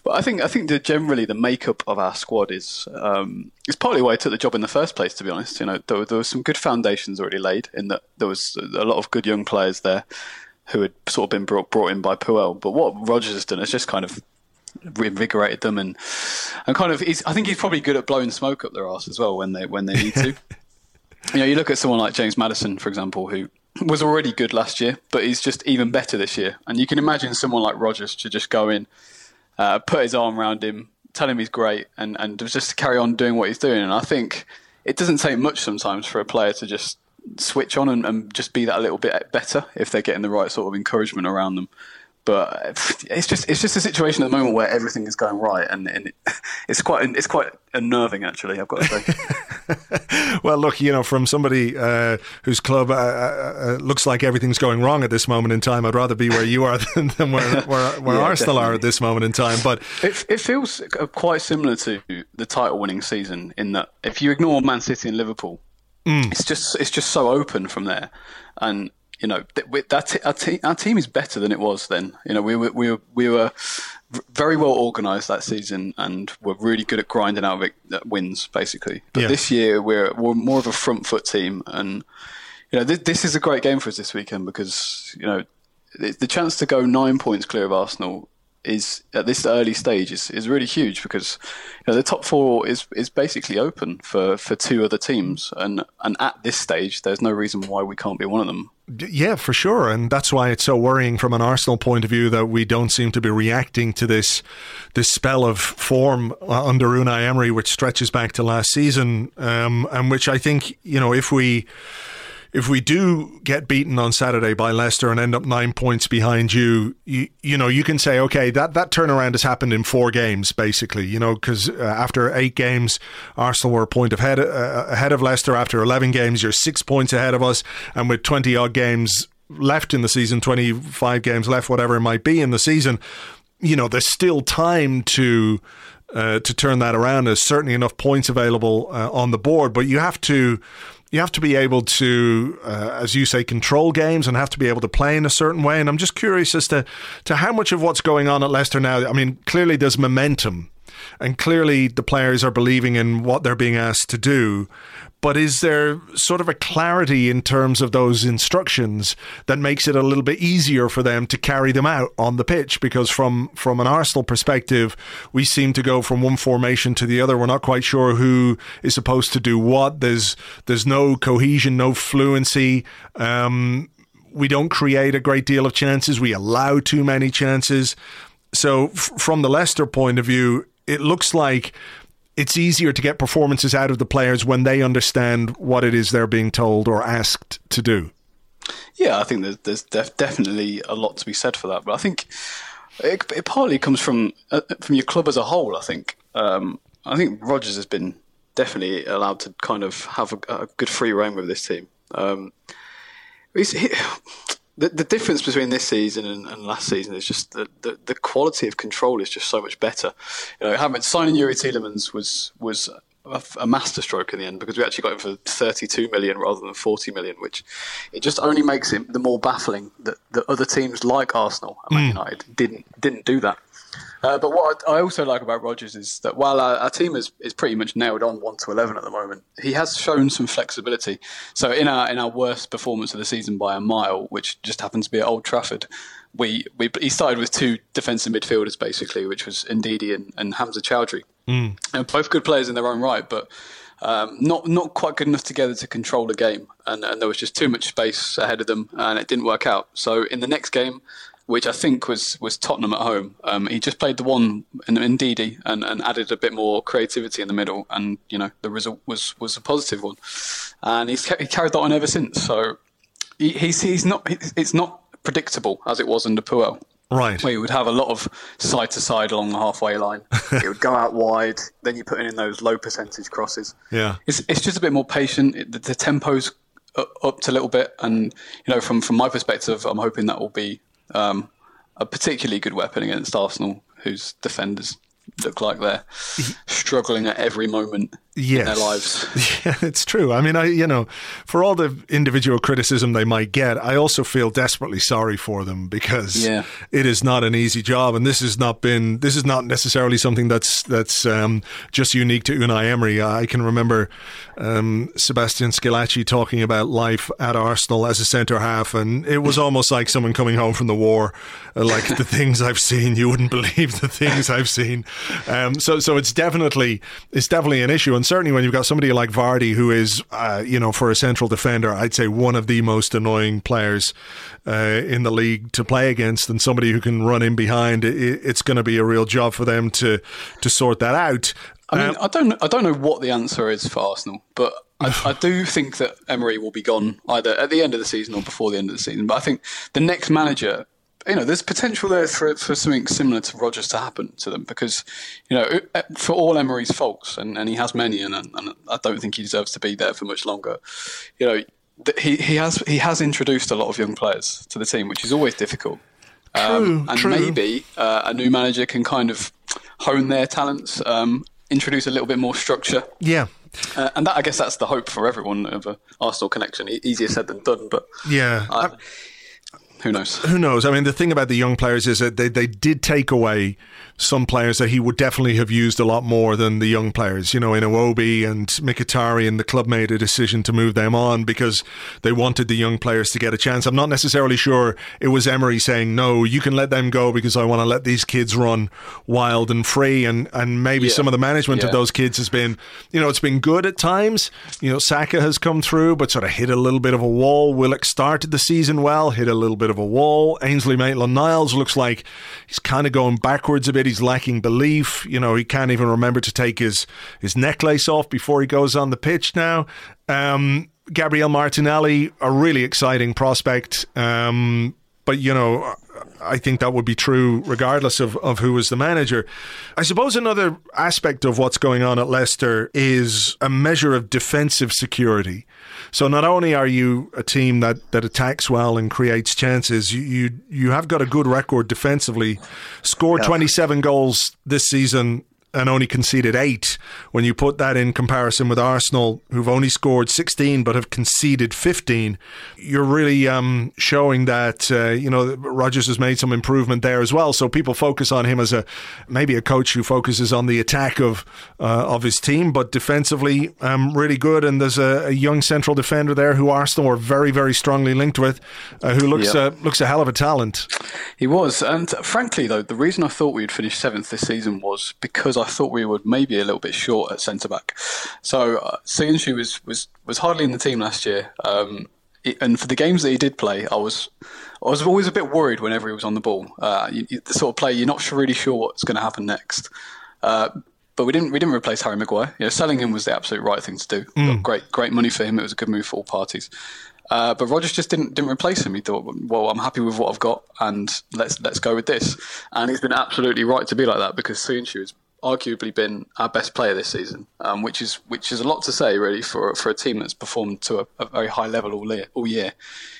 But I think I think that generally the makeup of our squad is um, is partly why I took the job in the first place. To be honest, you know, there, there were some good foundations already laid in that there was a lot of good young players there who had sort of been brought brought in by Puel. But what Rodgers has done is just kind of reinvigorated them and and kind of I think he's probably good at blowing smoke up their ass as well when they when they need to. you know, you look at someone like James Maddison, for example, who was already good last year, but he's just even better this year. And you can imagine someone like Rodgers to just go in, uh, put his arm around him, tell him he's great, and and just carry on doing what he's doing. And I think it doesn't take much sometimes for a player to just switch on and, and just be that little bit better if they're getting the right sort of encouragement around them but it's just it's just a situation at the moment where everything is going right, and, and it, it's quite it's quite unnerving actually. I've got to say. well, look, you know, from somebody uh, whose club uh, uh, uh, looks like everything's going wrong at this moment in time, I'd rather be where you are than, than where where, where yeah, Arsenal definitely. are at this moment in time. But it, it feels quite similar to the title-winning season in that if you ignore Man City and Liverpool, mm. it's just it's just so open from there, and you know, that our, te- our team is better than it was then. You know, we were we were we were very well organised that season, and we're really good at grinding out uh, wins, basically. But yeah. this year, we're we're more of a front foot team, and you know, this, this is a great game for us this weekend because you know the chance to go nine points clear of Arsenal is at this early stage is, is really huge because you know, the top four is is basically open for, for two other teams. And and at this stage there's no reason why we can't be one of them. Yeah, for sure, and that's why it's so worrying from an Arsenal point of view that we don't seem to be reacting to this this spell of form uh, under Unai Emery, which stretches back to last season, um, and which I think you know if we if we do get beaten on Saturday by Leicester and end up nine points behind you, you, you know, you can say, okay, that, that turnaround has happened in four games, basically, you know, because uh, after eight games, Arsenal were a point ahead, uh, ahead of Leicester. After 11 games, you're six points ahead of us. And with 20 odd games left in the season, 25 games left, whatever it might be in the season, you know, there's still time to. Uh, to turn that around, there's certainly enough points available uh, on the board, but you have to you have to be able to, uh, as you say, control games and have to be able to play in a certain way. And I'm just curious as to, to how much of what's going on at Leicester now. I mean, clearly there's momentum, and clearly the players are believing in what they're being asked to do. But is there sort of a clarity in terms of those instructions that makes it a little bit easier for them to carry them out on the pitch? Because from from an Arsenal perspective, we seem to go from one formation to the other. We're not quite sure who is supposed to do what. There's there's no cohesion, no fluency. Um, we don't create a great deal of chances. We allow too many chances. So, f- from the Leicester point of view, it looks like it's easier to get performances out of the players when they understand what it is they're being told or asked to do. Yeah, I think there's, there's def- definitely a lot to be said for that. But I think it, it partly comes from uh, from your club as a whole. I think um, I think Rodgers has been definitely allowed to kind of have a, a good free reign with this team. Um, he, the, the difference between this season and, and last season is just the, the, the, quality of control is just so much better. You know, having signing Youri Tielemans was was a, a masterstroke in the end because we actually got him for 32 million rather than 40 million, which it just only makes it the more baffling that, that other teams like Arsenal and Man mm. United didn't didn't do that. Uh, but what I also like about Rodgers is that while our, our, team is, is pretty much nailed on one to eleven at the moment, he has shown some flexibility. So in our in our worst performance of the season by a mile, which just happens to be at Old Trafford, we, we he started with two defensive midfielders basically, which was Ndidi and, and Hamza Choudhury, mm. and both good players in their own right, but. Um, not not quite good enough together to control the game, and, and there was just too much space ahead of them, and it didn't work out. So in the next game, which I think was was Tottenham at home. Um, he just played the one in, in Ndidi and, and added a bit more creativity in the middle, and you know the result was was a positive one, and he's he carried that on ever since. So he, he's he's not it's not predictable as it was under Puel. Right. Where you would have a lot of side to side along the halfway line. it would go out wide, then you put in those low percentage crosses. Yeah. It's, it's just a bit more patient. It, the, the tempo's upped a little bit. And, you know, from, from my perspective, I'm hoping that will be um, a particularly good weapon against Arsenal, whose defenders look like they're struggling at every moment yes. in their lives. Yeah, it's true. I mean, I you know, for all the individual criticism they might get, I also feel desperately sorry for them because yeah. it is not an easy job, and this has not been this is not necessarily something that's that's um, just unique to Unai Emery. I can remember um, Sebastian Squillaci talking about life at Arsenal as a centre half, and it was almost like someone coming home from the war. Uh, like the things I've seen, you wouldn't believe the things I've seen. Um, so so it's definitely it's definitely an issue, and certainly when you've got somebody like Vardy, who is, uh, you know, for a central defender, I'd say one of the most annoying players uh, in the league to play against, and somebody who can run in behind, it, it's going to be a real job for them to to sort that out. I mean, um, I don't, I don't know what the answer is for Arsenal, but I, I, do think that Emery will be gone either at the end of the season or before the end of the season. But I think the next manager you know, there's potential there for for something similar to Rodgers to happen to them because, you know, uh, for all Emery's faults, and, and he has many, and, and I don't think he deserves to be there for much longer. You know, he he has he has introduced a lot of young players to the team, which is always difficult. Um, true, and true. maybe uh, a new manager can kind of hone their talents, um, introduce a little bit more structure. Yeah. Uh, and that, I guess that's the hope for everyone of a Arsenal connection. Easier said than done, but yeah, I, who knows? Who knows? I mean, the thing about the young players is that they, they did take away some players that he would definitely have used a lot more than the young players. You know, in Iwobi and Mkhitaryan, and the club made a decision to move them on because they wanted the young players to get a chance. I'm not necessarily sure it was Emery saying, no, you can let them go because I want to let these kids run wild and free. And, and maybe yeah. some of the management yeah. of those kids has been, you know, it's been good at times. You know, Saka has come through, but sort of hit a little bit of a wall. Willock started the season well, hit a little bit of a wall. Ainsley Maitland Niles looks like he's kind of going backwards a bit he's lacking belief. You know, he can't even remember to take his, his necklace off before he goes on the pitch now. Um, Gabriel Martinelli, a really exciting prospect. Um, but, you know, I think that would be true regardless of, of who was the manager. I suppose another aspect of what's going on at Leicester is a measure of defensive security. So not only are you a team that, that attacks well and creates chances, you you, you have got a good record defensively. Scored yeah. 27 goals this season and only conceded eight. When you put that in comparison with Arsenal, who've only scored 16 but have conceded 15, you're really um, showing that uh, you know Rodgers has made some improvement there as well. So people focus on him as a maybe a coach who focuses on the attack of uh, of his team, but defensively um, really good. And there's a, a, young central defender there who Arsenal are very very strongly linked with, uh, who looks yep. looks a hell of a talent. He was, and frankly though, the reason I thought we'd finish seventh this season was because I thought we would maybe a little bit short at centre back. So uh, Söyüncü was, was was hardly in the team last year, um, and for the games that he did play, I was I was always a bit worried whenever he was on the ball. Uh, you, you, the sort of play you're not really sure what's going to happen next. Uh, but we didn't we didn't replace Harry Maguire. You know, selling him was the absolute right thing to do. Mm. Great great money for him. It was a good move for all parties. Uh, but Rodgers just didn't didn't replace him. He thought, well, I'm happy with what I've got, and let's let's go with this. And he's been absolutely right to be like that because Söyüncü has arguably been our best player this season, um, which is which is a lot to say really for for a team that's performed to a, a very high level all year. All year,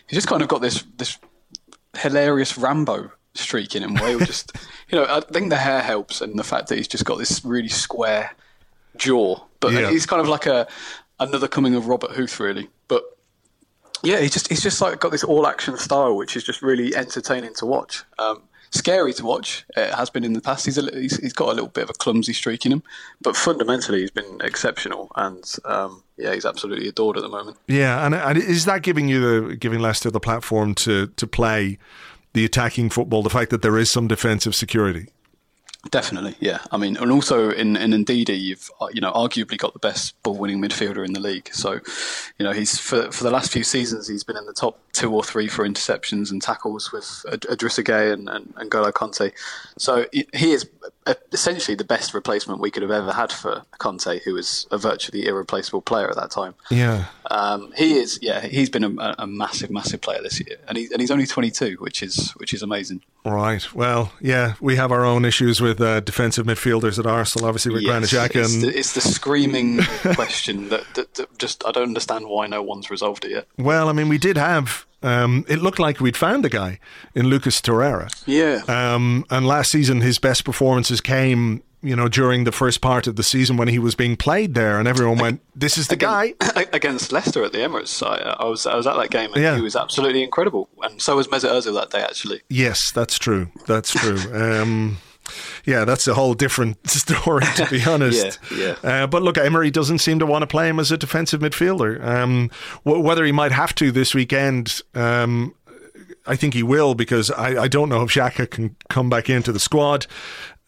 he's just kind of got this this hilarious Rambo streak in him where he'll just, you know, I think the hair helps and the fact that he's just got this really square jaw, but Yeah. he's kind of like a another coming of Robert Huth really, but. Yeah, he's just he's just like got this all action style, which is just really entertaining to watch. Um, scary to watch. It has been in the past. He's, a, he's he's got a little bit of a clumsy streak in him, but fundamentally he's been exceptional. And um, yeah, he's absolutely adored at the moment. Yeah, and, and is that giving you the giving Leicester the platform to to play the attacking football? The fact that there is some defensive security. Definitely, yeah. I mean, and also in in Ndidi, you've uh, you know arguably got the best ball winning midfielder in the league. So, you know, he's for for the last few seasons he's been in the top two or three for interceptions and tackles with Ad- Adrissa Gueye and, and, and Golo Kanté. So he is essentially the best replacement we could have ever had for Kanté, who was a virtually irreplaceable player at that time. Yeah, Um, he is, yeah, he's been a, a massive, massive player this year, and he's and he's only 22, which is which is amazing. right. Well, yeah, we have our own issues with uh, defensive midfielders at Arsenal, obviously with Granit Yes, Xhaka it's, and the, it's the screaming question that, that, that just I don't understand why no one's resolved it yet. Well, I mean, we did have. Um, it looked like we'd found a guy in Lucas Torreira. Yeah, Um, and last season, his best performances came, you know, during the first part of the season when he was being played there, and everyone went, "This is the guy." against Leicester at the Emirates. I, I was I was at that game and Yeah. he was absolutely incredible, and so was Mesut Ozil that day actually. Yes, that's true. That's true. Um, yeah, that's a whole different story, to be honest. Yeah, Uh, but look, Emery doesn't seem to want to play him as a defensive midfielder. Um, w- whether he might have to this weekend, um, I think he will because I, I don't know if Xhaka can come back into the squad.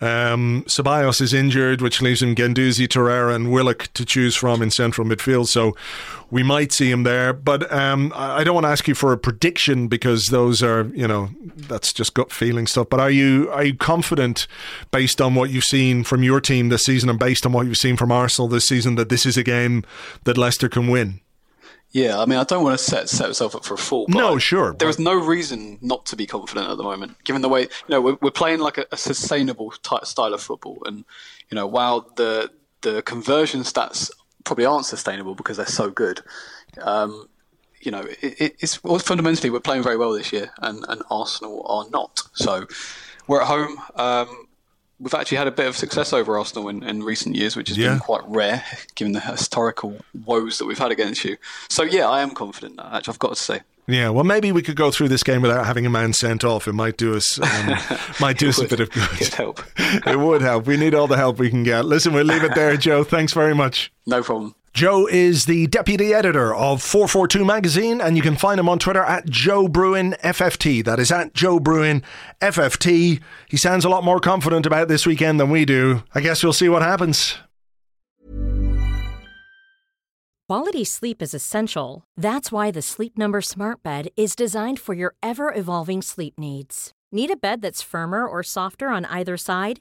Um, Ceballos is injured, which leaves him Guendouzi, Torreira, and Willock to choose from in central midfield. So we might see him there. But um, I I don't want to ask you for a prediction because those are, you know, that's just gut feeling stuff. But are you are you confident, based on what you've seen from your team this season and based on what you've seen from Arsenal this season, that this is a game that Leicester can win? Yeah, I mean I don't want to set set myself up for a fall. No, sure, There is no reason not to be confident at the moment, given the way you know we're, we're playing like a, a sustainable ty style of football, and you know while the the conversion stats probably aren't sustainable because they're so good. Um, you know, it, it, it's well, fundamentally we're playing very well this year, and, and Arsenal are not. So we're at home. Um, we've actually had a bit of success over Arsenal in, in recent years, which has Yeah. been quite rare given the historical woes that we've had against you. So yeah, I am confident. That actually, I've got to say. Yeah, well, maybe we could go through this game without having a man sent off. It might do us, um, might do us a bit of good. It'd help. it would help. We need all the help we can get. Listen, we'll leave it there, Joe. Thanks very much. No problem. Joe is the deputy editor of 442 magazine, and you can find him on Twitter at Joe Brewin FFT. That is at Joe Brewin FFT. He sounds a lot more confident about this weekend than we do. I guess we'll see what happens. Quality sleep is essential. That's why the Sleep Number Smart Bed is designed for your ever evolving sleep needs. Need a bed that's firmer or softer on either side?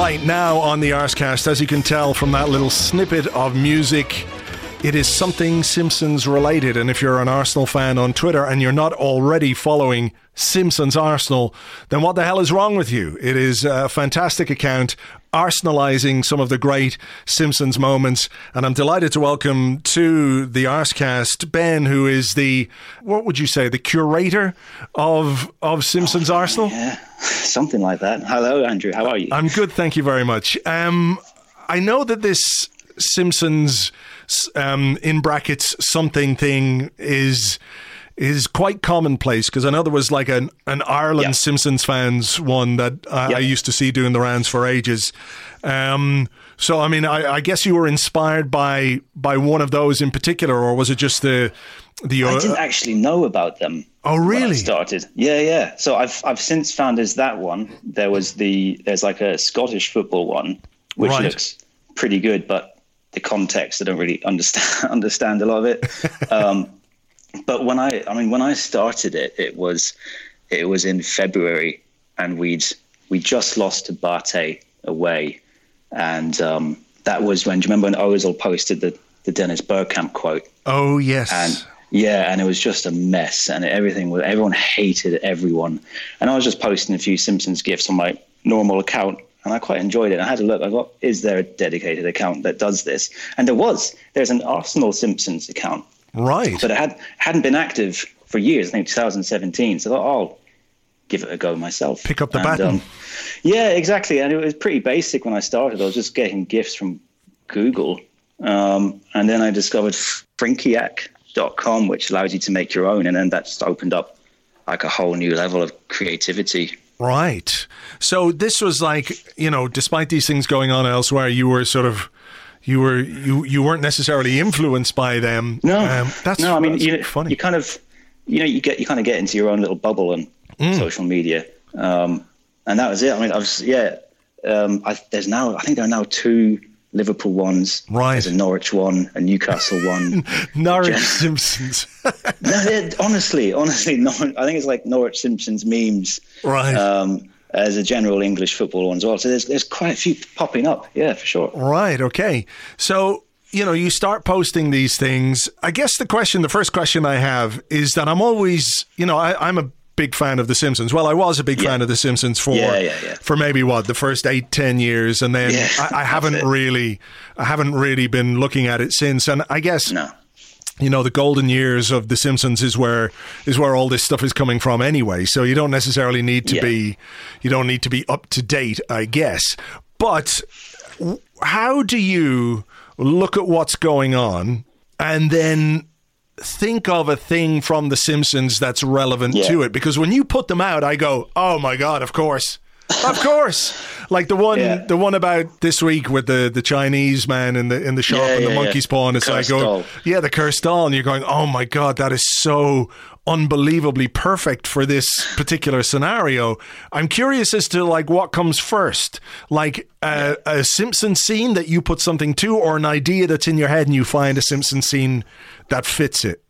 Right now on the Arscast, as you can tell from that little snippet of music, it is something Simpsons related. And if you're an Arsenal fan on Twitter and you're not already following Simpsons Arsenal, then what the hell is wrong with you? It is a fantastic account arsenalizing some of the great Simpsons moments. And I'm delighted to welcome to the Arscast Ben, who is the, what would you say, the curator of, of Simpsons oh, Arsenal? Yeah, something like that. Hello, Andrew. How are you? I'm good. Thank you very much. Um, I know that this Simpsons, um, in brackets, something thing is is quite commonplace because I know there was like an, an Ireland. Simpsons fans one that I. I, used to see doing the rounds for ages. Um, so I mean, I, I, guess you were inspired by by one of those in particular, or was it just the the? Uh, I didn't actually know about them. Oh, really? started, yeah, yeah. So I've I've since found there's that one. There was the there's like a Scottish football one, which right. looks pretty good, but the context I don't really understand understand a lot of it. Um, but when I, I mean, when I started it, it was, it was in February, and we'd we just lost to Bate away, and um, that was when. Do you remember when Ozil posted the the Dennis Bergkamp quote? Oh yes. And yeah, and it was just a mess, and everything was everyone hated everyone, and I was just posting a few Simpsons gifs on my normal account, and I quite enjoyed it. I had a look. I thought, is there a dedicated account that does this? And there was. There's an Arsenal Simpsons account Right. But it had hadn't been active for years. I think 2017. So I thought, I'll give it a go myself. Pick up the and, baton. Um, yeah, exactly. And it was pretty basic when I started. I was just getting gifts from Google, um, and then I discovered Frinkiac.com, which allows you to make your own, and then that just opened up like a whole new level of creativity. Right. So this was like, you know, despite these things going on elsewhere, you were sort of you were you you weren't necessarily influenced by them. No, um, that's no. I mean, you, funny. You kind of you know you get you kind of get into your own little bubble on mm. social media, um, and that was it. I mean, I was yeah. Um, I, there's now I think there are now two Liverpool ones. Right. There's a Norwich one, a Newcastle one. Norwich Simpsons. no, honestly, honestly, no, I think it's like Norwich Simpsons memes. Right. Um, as a general English football one as well. So there's there's quite a few popping up. Yeah, for sure. Right. Okay. So you know, you start posting these things. I guess the question, the first question I have is that I'm always, you know, I, am a big fan of The Simpsons. Well, I was a big yeah. fan of The Simpsons for yeah, yeah, for maybe what the first eight, ten years, and then I, I haven't really, I haven't really been looking at it since. And I guess no you know the golden years of the simpsons is where is where all this stuff is coming from anyway so you don't necessarily need to yeah. be you don't need to be up to date i guess but how do you look at what's going on and then think of a thing from the simpsons that's relevant yeah. to it because when you put them out i go oh my god of course of course. Like the one, yeah. the one about this week with the, the Chinese man in the in the shop yeah, and the monkey's paw, and it's like, oh, yeah, the cursed doll, and you're going, oh my god, that is so unbelievably perfect for this particular scenario. I'm curious as to like what comes first, like a, a Simpson scene that you put something to, or an idea that's in your head and you find a Simpson scene that fits it.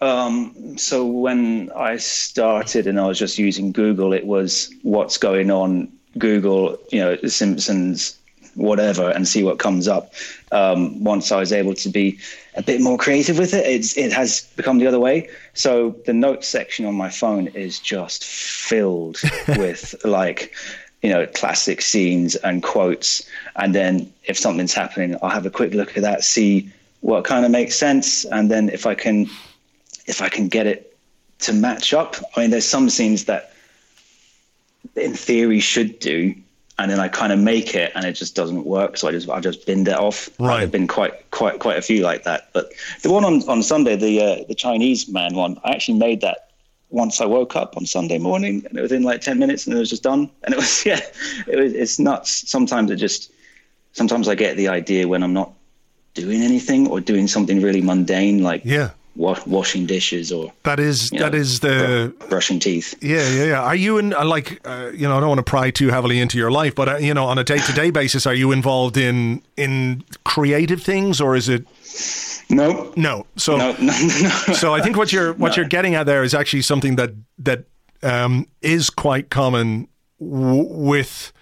Um, so when I started and I was just using Google, it was what's going on Google, you know, Simpsons, whatever, and see what comes up. Um, once I was able to be a bit more creative with it, it's, it has become the other way. So the notes section on my phone is just filled with like, you know, classic scenes and quotes. And then if something's happening, I'll have a quick look at that, see what kind of makes sense. And then if I can if I can get it to match up. I mean, there's some scenes that in theory should do, and then I kind of make it and it just doesn't work. So I just I just binned it off. Right. There've been quite quite quite a few like that. But the one on, on Sunday, the uh, the Chinese man one, I actually made that once I woke up on Sunday morning, and it was in like ten minutes, and it was just done. And it was yeah, it was it's nuts. Sometimes it just sometimes I get the idea when I'm not doing anything or doing something really mundane, like yeah wa- washing dishes or that is that know, is the br- brushing teeth. Yeah, yeah, yeah. Are you in uh, like uh, you know? I don't want to pry too heavily into your life, but uh, you know, on a day to day basis, are you involved in in creative things or is it? No, no. So, no, no, no. so I think what you're what you're getting at there is actually something that that um, is quite common w- with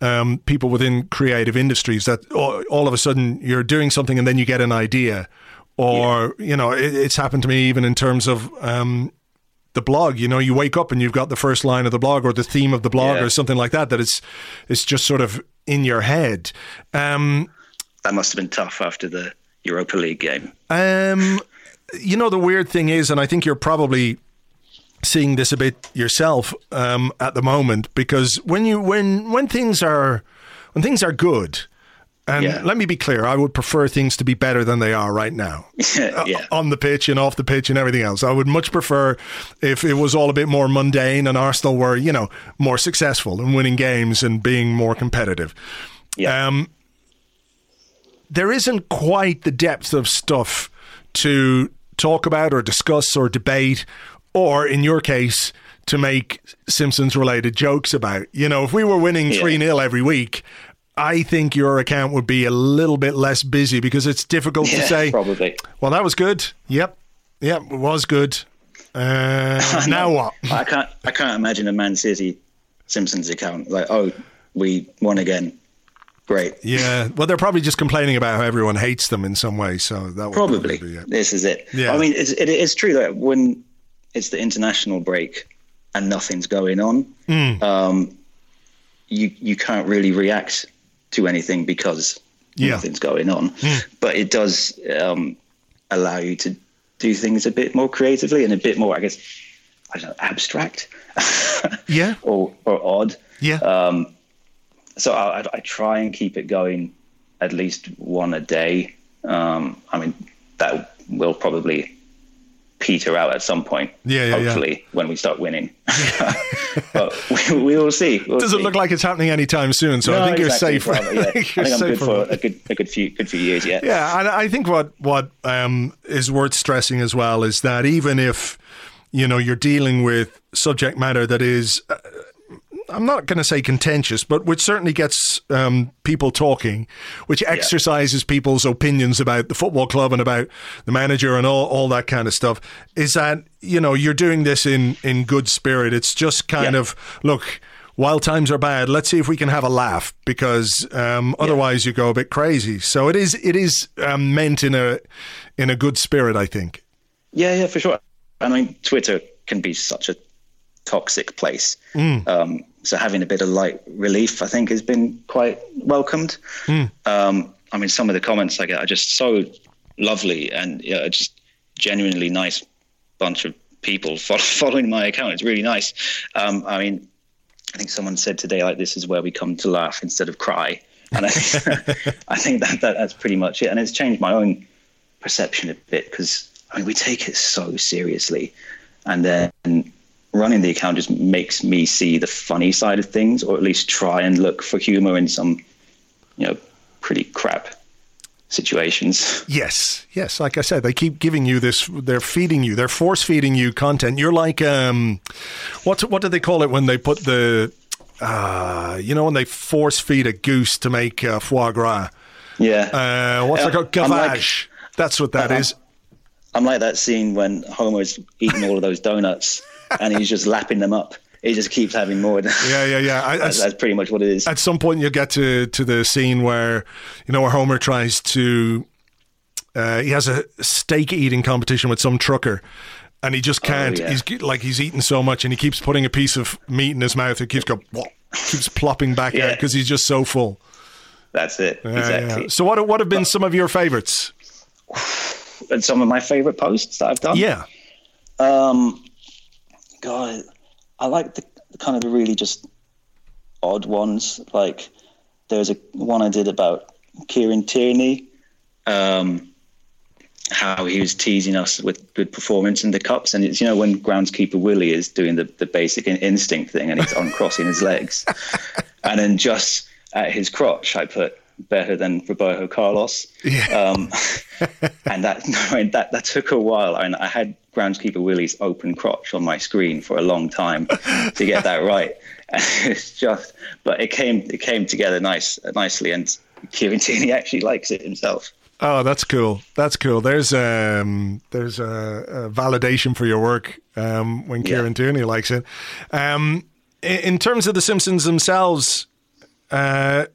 um, people within creative industries that all, all, of a sudden you're doing something and then you get an idea, or yeah. you know, it, it's happened to me even in terms of. Um, the blog, you know, you wake up and you've got the first line of the blog or the theme of the blog yeah. or something like that. That it's it's just sort of in your head. Um, that must have been tough after the Europa League game. Um, you know, the weird thing is, and I think you're probably seeing this a bit yourself um, at the moment because when you when when things are when things are good. And yeah. let me be clear, I would prefer things to be better than they are right now. yeah. On the pitch and off the pitch and everything else. I would much prefer if it was all a bit more mundane and Arsenal were, you know, more successful and winning games and being more competitive. Yeah. Um, there isn't quite the depth of stuff to talk about or discuss or debate, or in your case, to make Simpsons related jokes about. You know, if we were winning 3 yeah. 0 every week, I think your account would be a little bit less busy because it's difficult yeah, to say. Probably. Well, that was good. Yep. Yep. It was good. Uh, now what? I can't. I can't imagine a Man City Simpsons account like, oh, we won again great. Yeah, well, they're probably just complaining about how everyone hates them in some way. So that probably, probably this is it. Yeah, I mean, it's, it is true that when it's the international break and nothing's going on, mm. um, you you can't really react to anything because yeah. nothing's going on. Mm. But it does um, allow you to do things a bit more creatively and a bit more, I guess, I don't know, abstract. yeah. Or or odd. Yeah. Um, so I, I, try and keep it going at least one a day. Um, I mean, that will probably peter out at some point. Yeah, yeah hopefully yeah. when we start winning. but we, we, will see. We'll Doesn't see. look like it's happening anytime soon. So no, I think exactly, you're safe. Probably, yeah. I think, I think I'm good for a good a good few good few years. Yeah. Yeah, and I think what what um, is worth stressing as well is that even if you know you're dealing with subject matter that is. I'm not going to say contentious, but which certainly gets um, people talking, which exercises yeah. people's opinions about the football club and about the manager and all, all that kind of stuff, is that, you know, you're doing this in, in good spirit. It's just kind yeah. of, look, while times are bad, let's see if we can have a laugh because um, otherwise yeah. you go a bit crazy. So it is it is um, meant in a in a good spirit, I think. Yeah, yeah, for sure. I mean, Twitter can be such a toxic place. Mm. Um, so having a bit of light relief, I think, has been quite welcomed. Mm. Um, I mean, some of the comments I get are just so lovely and yeah, just genuinely nice bunch of people following my account. It's really nice. Um, I mean, I think someone said today, like, this is where we come to laugh instead of cry. And I, I think that, that that's pretty much it. And it's changed my own perception a bit because, I mean, we take it so seriously. And then running the account just makes me see the funny side of things, or at least try and look for humor in some, you know, pretty crap situations. Yes, yes. Like I said, they keep giving you this. They're feeding you. They're force feeding you content. You're like, um, what what do they call it when they put the, uh, you know, when they force feed a goose to make uh, foie gras. Yeah. Uh, what's uh, it called? Gavage. Like, That's what that is. I'm like that scene when Homer's eating all of those donuts and he's just lapping them up. He just keeps having more. Yeah, yeah, yeah. I, that's, that's, pretty much what it is. At some point, you'll get to to the scene where you know where Homer tries to. Uh, he has a steak eating competition with some trucker, and he just oh, can't. Oh, yeah. He's like he's eating so much, and he keeps putting a piece of meat in his mouth. It keeps going, keeps plopping back yeah. out because he's just so full. That's it. Yeah, exactly. So what what have been some of your favorites? And some of my favorite posts that I've done. Yeah. Um, God, I like the, the kind of the really just odd ones. Like there's a one I did about Kieran Tierney, um, how he was teasing us with good performance in the cups, and it's you know when groundskeeper Willie is doing the the basic instinct thing and he's uncrossing his legs, and then just at his crotch I put better than Roberto Carlos. Yeah. Um, and that that that took a while. I, mean, I had groundskeeper Willie's open crotch on my screen for a long time to get that right. And it's just, but it came it came together nice nicely, and Kieran actually likes it himself. Oh, that's cool. That's cool. There's um there's a, a validation for your work um, when Kieran yeah. Likes it. Um, in, in terms of the Simpsons themselves, Uh,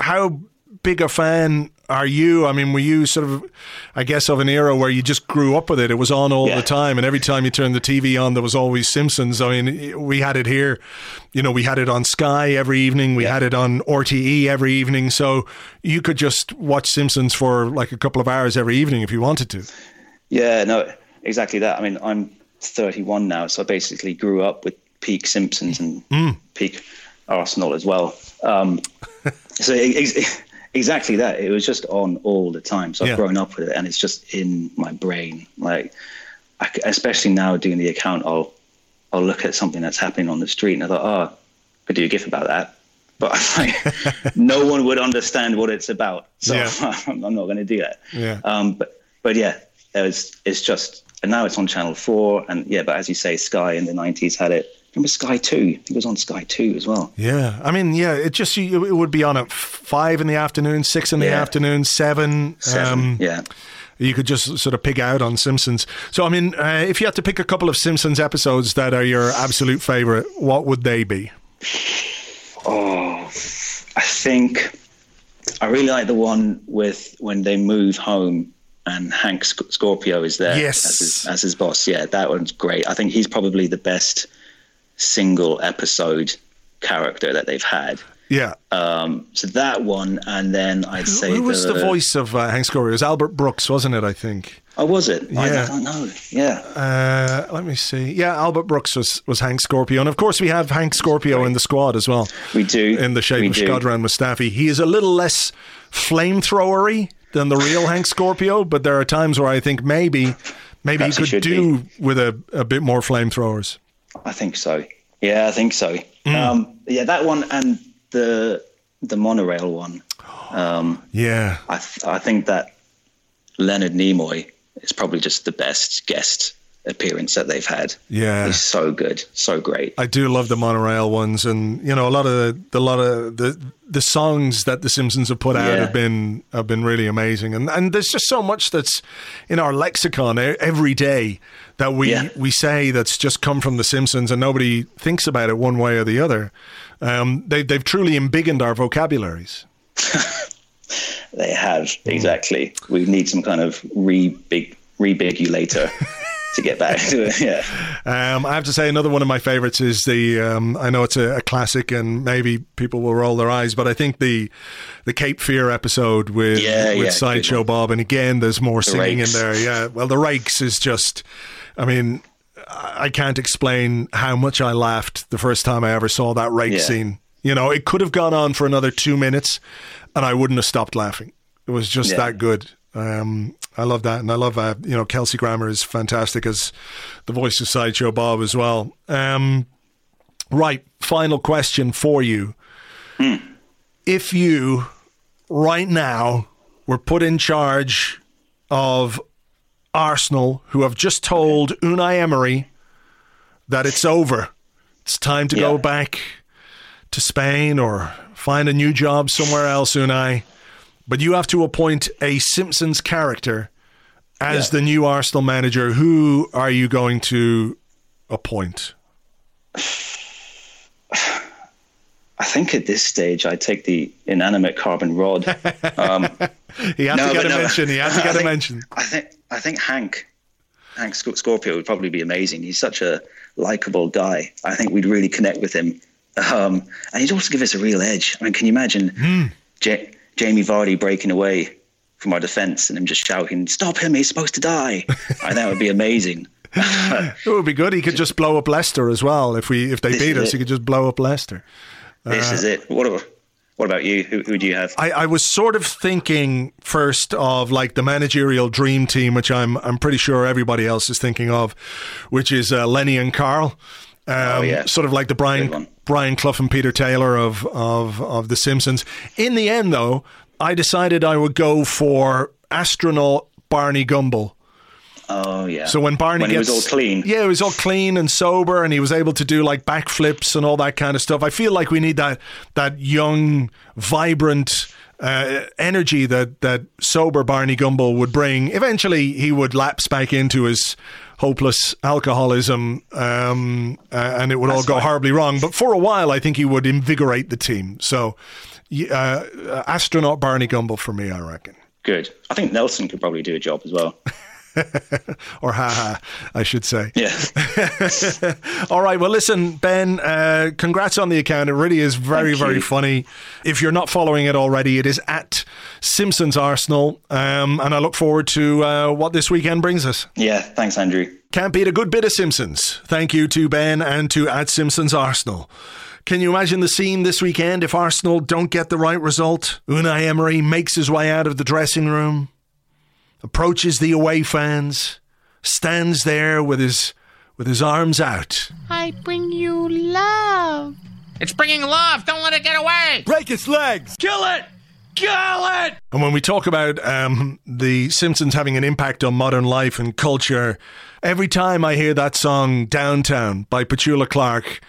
how big a fan are you? I mean, were you sort of, I guess, of an era where you just grew up with it? It was on all Yeah. the time, and every time you turned the TV on, there was always Simpsons. I mean, we had it here. You know, we had it on Sky every evening. We Yeah. had it on RTE every evening. So you could just watch Simpsons for like a couple of hours every evening if you wanted to. Yeah, no, exactly that. I mean, I'm 31 now, so I basically grew up with peak Simpsons and peak Arsenal as well. Um, so ex- exactly that. It was just on all the time. So I've grown up with it, and it's just in my brain. Like, I especially now doing the account, I'll I'll look at something that's happening on the street, and I thought, oh, I could do a gif about that. But like, no one would understand what it's about, so Yeah. I'm not going to do that. Yeah. Um, but but yeah, it was, it's just and now it's on Channel Four, and yeah, but as you say, Sky in the '90s had it. Remember Sky Two? It was on Sky Two as well. Yeah, I mean, yeah, it just you- it would be on at five in the afternoon, six in the Yeah. afternoon, seven. Seven. Um, yeah. You could just sort of pick out on Simpsons. So, I mean, uh, if you had to pick a couple of Simpsons episodes that are your absolute favorite, what would they be? Oh, I think I really like the one with when they move home and Hank Scorpio is there Yes. as, his, as his boss. Yeah, that one's great. I think he's probably the best single episode character that they've had. Yeah. Um, so that one, and then I'd say Who was the, voice of uh, Hank Scorpio? It was Albert Brooks, wasn't it? I think. Oh, was it? Yeah. I don't know. Yeah. Uh, let me see. Yeah, Albert Brooks was, was Hank Scorpio. And of course, we have Hank Scorpio in the squad as well. We do. In the shape We of do. Shkodran Mustafi. He is a little less flamethrowery than the real Hank Scorpio, but there are times where I think maybe maybe Perhaps he could do with a, a bit more flamethrowers. I think so. Yeah, I think so. Um, yeah, that one and the the monorail one. Um, Yeah. I th- I think that Leonard Nimoy is probably just the best guest appearance that they've had. Yeah. He's so good, so great. I do love the monorail ones, and you know a lot of the, lot of the the songs that the Simpsons have put out Yeah. have been have been really amazing, and and there's just so much that's in our lexicon every day that we Yeah. we say that's just come from the Simpsons, and nobody thinks about it one way or the other. Um, they they've truly embiggened our vocabularies. They have Hmm. exactly. We need some kind of re-big rebigulator to get back to it. Yeah. Um, I have to say, another one of my favorites is the. Um, I know it's a, a classic, and maybe people will roll their eyes, but I think the the Cape Fear episode with Yeah, with yeah, Sideshow Bob, and again, there's more singing Rakes. in there. Yeah, well, the Rakes is just. I mean, I I can't explain how much I laughed the first time I ever saw that rake Yeah. scene. You know, it could have gone on for another two minutes, and I wouldn't have stopped laughing. It was just Yeah. that good. Um, I love that, and I love uh, you know Kelsey Grammer is fantastic as the voice of Sideshow Bob as well. Um, right, final question for you: If you right now were put in charge of Arsenal, who have just told Unai Emery that it's over, it's time to go back to Spain or find a new job somewhere else, Unai. But you have to appoint a Simpsons character as Yeah. the new Arsenal manager. Who are you going to appoint? I think at this stage I'd take the inanimate carbon rod. Um, He had No, to get a no. mention. He had to I get a think- mention. I think I think Hank Hank Sc- Scorpio would probably be amazing. He's such a likable guy. I think we'd really connect with him, um, and he'd also give us a real edge. I mean, can you imagine Hmm. Ja- Jamie Vardy breaking away from our defense and him just shouting, "Stop him! He's supposed to die!" I think that would be amazing. It would be good. He could just blow up Leicester as well. If we if they This beat us, it. he could just blow up Leicester. this Uh, is it. What about what about you? Who, who do you have? I, I was sort of thinking first of like the managerial dream team, which I'm I'm pretty sure everybody else is thinking of, which is uh, Lenny and Carl. Um, Oh, yeah. Sort of like the Brian. Brian Clough and Peter Taylor of of of the Simpsons. In the end, though, I decided I would go for astronaut Barney Gumble. Oh yeah. So when Barney when he gets was all clean. yeah, he was all clean and sober, and he was able to do like backflips and all that kind of stuff. I feel like we need that that young, vibrant uh, energy that that sober Barney Gumble would bring. Eventually, he would lapse back into his hopeless alcoholism, um, uh, and it would That's all go horribly wrong. But for a while, I think he would invigorate the team. So, uh, astronaut Barney Gumble for me, I reckon. Good. I think Nelson could probably do a job as well. or ha ha, I should say. Yeah. All right. Well, listen, Ben, uh, congrats on the account. It really is very, very funny. If you're not following it already, it is at Simpsons Arsenal. Um, and I look forward to uh, what this weekend brings us. Yeah. Thanks, Andrew. Can't beat a good bit of Simpsons. Thank you to Ben and to at Simpsons Arsenal. Can you imagine the scene this weekend if Arsenal don't get the right result? Unai Emery makes his way out of the dressing room approaches the away fans, stands there with his with his arms out. I bring you love. It's bringing love. Don't let it get away. Break its legs. Kill it. Kill it. And when we talk about um, the Simpsons having an impact on modern life and culture, every time I hear that song "Downtown" by Petula Clark,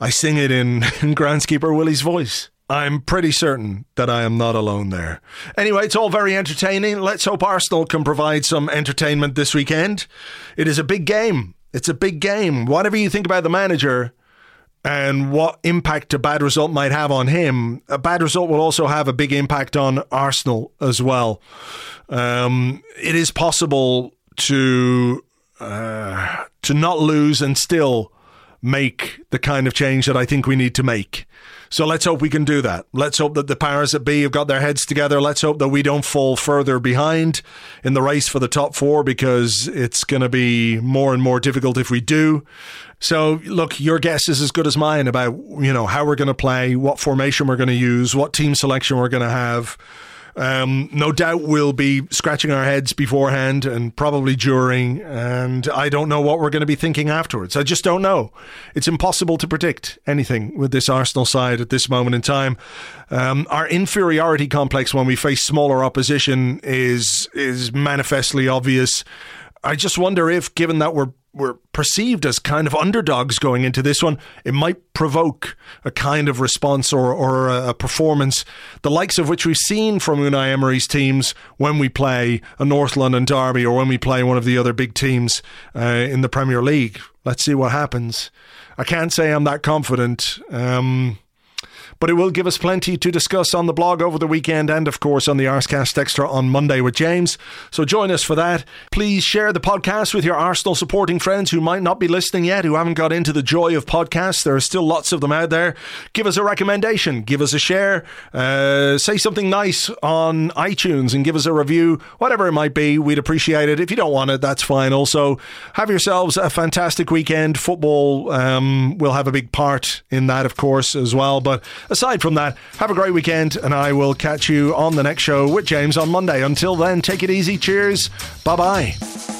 I sing it in, in groundskeeper Willie's voice. I'm pretty certain that I am not alone there. Anyway, it's all very entertaining. Let's hope Arsenal can provide some entertainment this weekend. It is a big game. It's a big game. Whatever you think about the manager and what impact a bad result might have on him, a bad result will also have a big impact on Arsenal as well. Um, it is possible to uh, to not lose and still make the kind of change that I think we need to make. So let's hope we can do that. Let's hope that the powers that be have got their heads together. Let's hope that we don't fall further behind in the race for the top four because it's going to be more and more difficult if we do. So look, your guess is as good as mine about, you know, how we're going to play, what formation we're going to use, what team selection we're going to have. Um, no doubt we'll be scratching our heads beforehand and probably during, and I don't know what we're going to be thinking afterwards. I just don't know. It's impossible to predict anything with this Arsenal side at this moment in time. Um, our inferiority complex when we face smaller opposition is is manifestly obvious. I just wonder if, given that we're we're perceived as kind of underdogs going into this one, it might provoke a kind of response or, or a performance, the likes of which we've seen from Unai Emery's teams when we play a North London derby or when we play one of the other big teams uh, in the Premier League. Let's see what happens. I can't say I'm that confident. Um, but it will give us plenty to discuss on the blog over the weekend and, of course, on the Arscast Extra on Monday with James. So join us for that. Please share the podcast with your Arsenal supporting friends who might not be listening yet, who haven't got into the joy of podcasts. There are still lots of them out there. Give us a recommendation, give us a share, uh, say something nice on iTunes and give us a review, whatever it might be. We'd appreciate it. If you don't want it, that's fine. Also, have yourselves a fantastic weekend. Football um, will have a big part in that, of course, as well. But aside from that, have a great weekend, and I will catch you on the next show with James on Monday. Until then, take it easy. Cheers. Bye bye.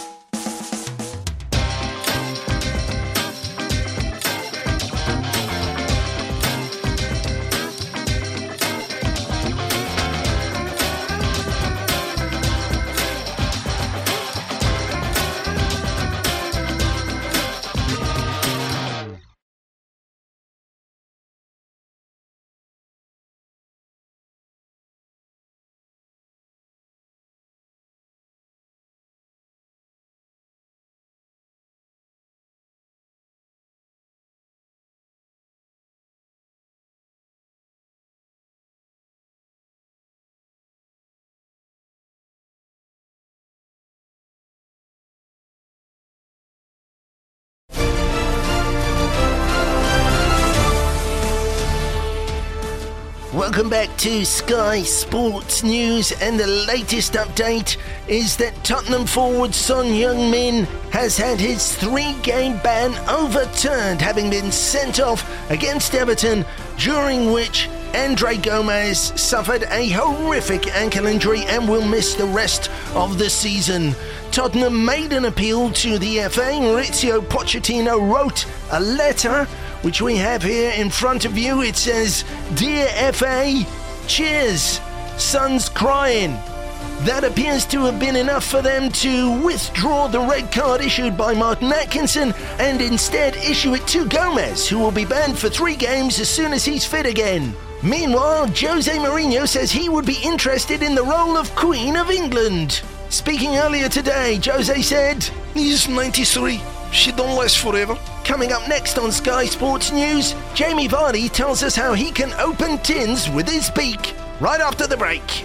Welcome back to Sky Sports News, and the latest update is that Tottenham forward Son Heung-min has had his three-game ban overturned, having been sent off against Everton, during which Andre Gomes suffered a horrific ankle injury and will miss the rest of the season. Tottenham made an appeal to the FA. Mauricio Pochettino wrote a letter which we have here in front of you. It says, Dear FA, cheers, son's crying. That appears to have been enough for them to withdraw the red card issued by Martin Atkinson and instead issue it to Gomes, who will be banned for three games as soon as he's fit again. Meanwhile, Jose Mourinho says he would be interested in the role of Queen of England. Speaking earlier today, Jose said, He's 93. She don't last forever. Coming up next on Sky Sports News, Jamie Vardy tells us how he can open tins with his beak. Right after the break.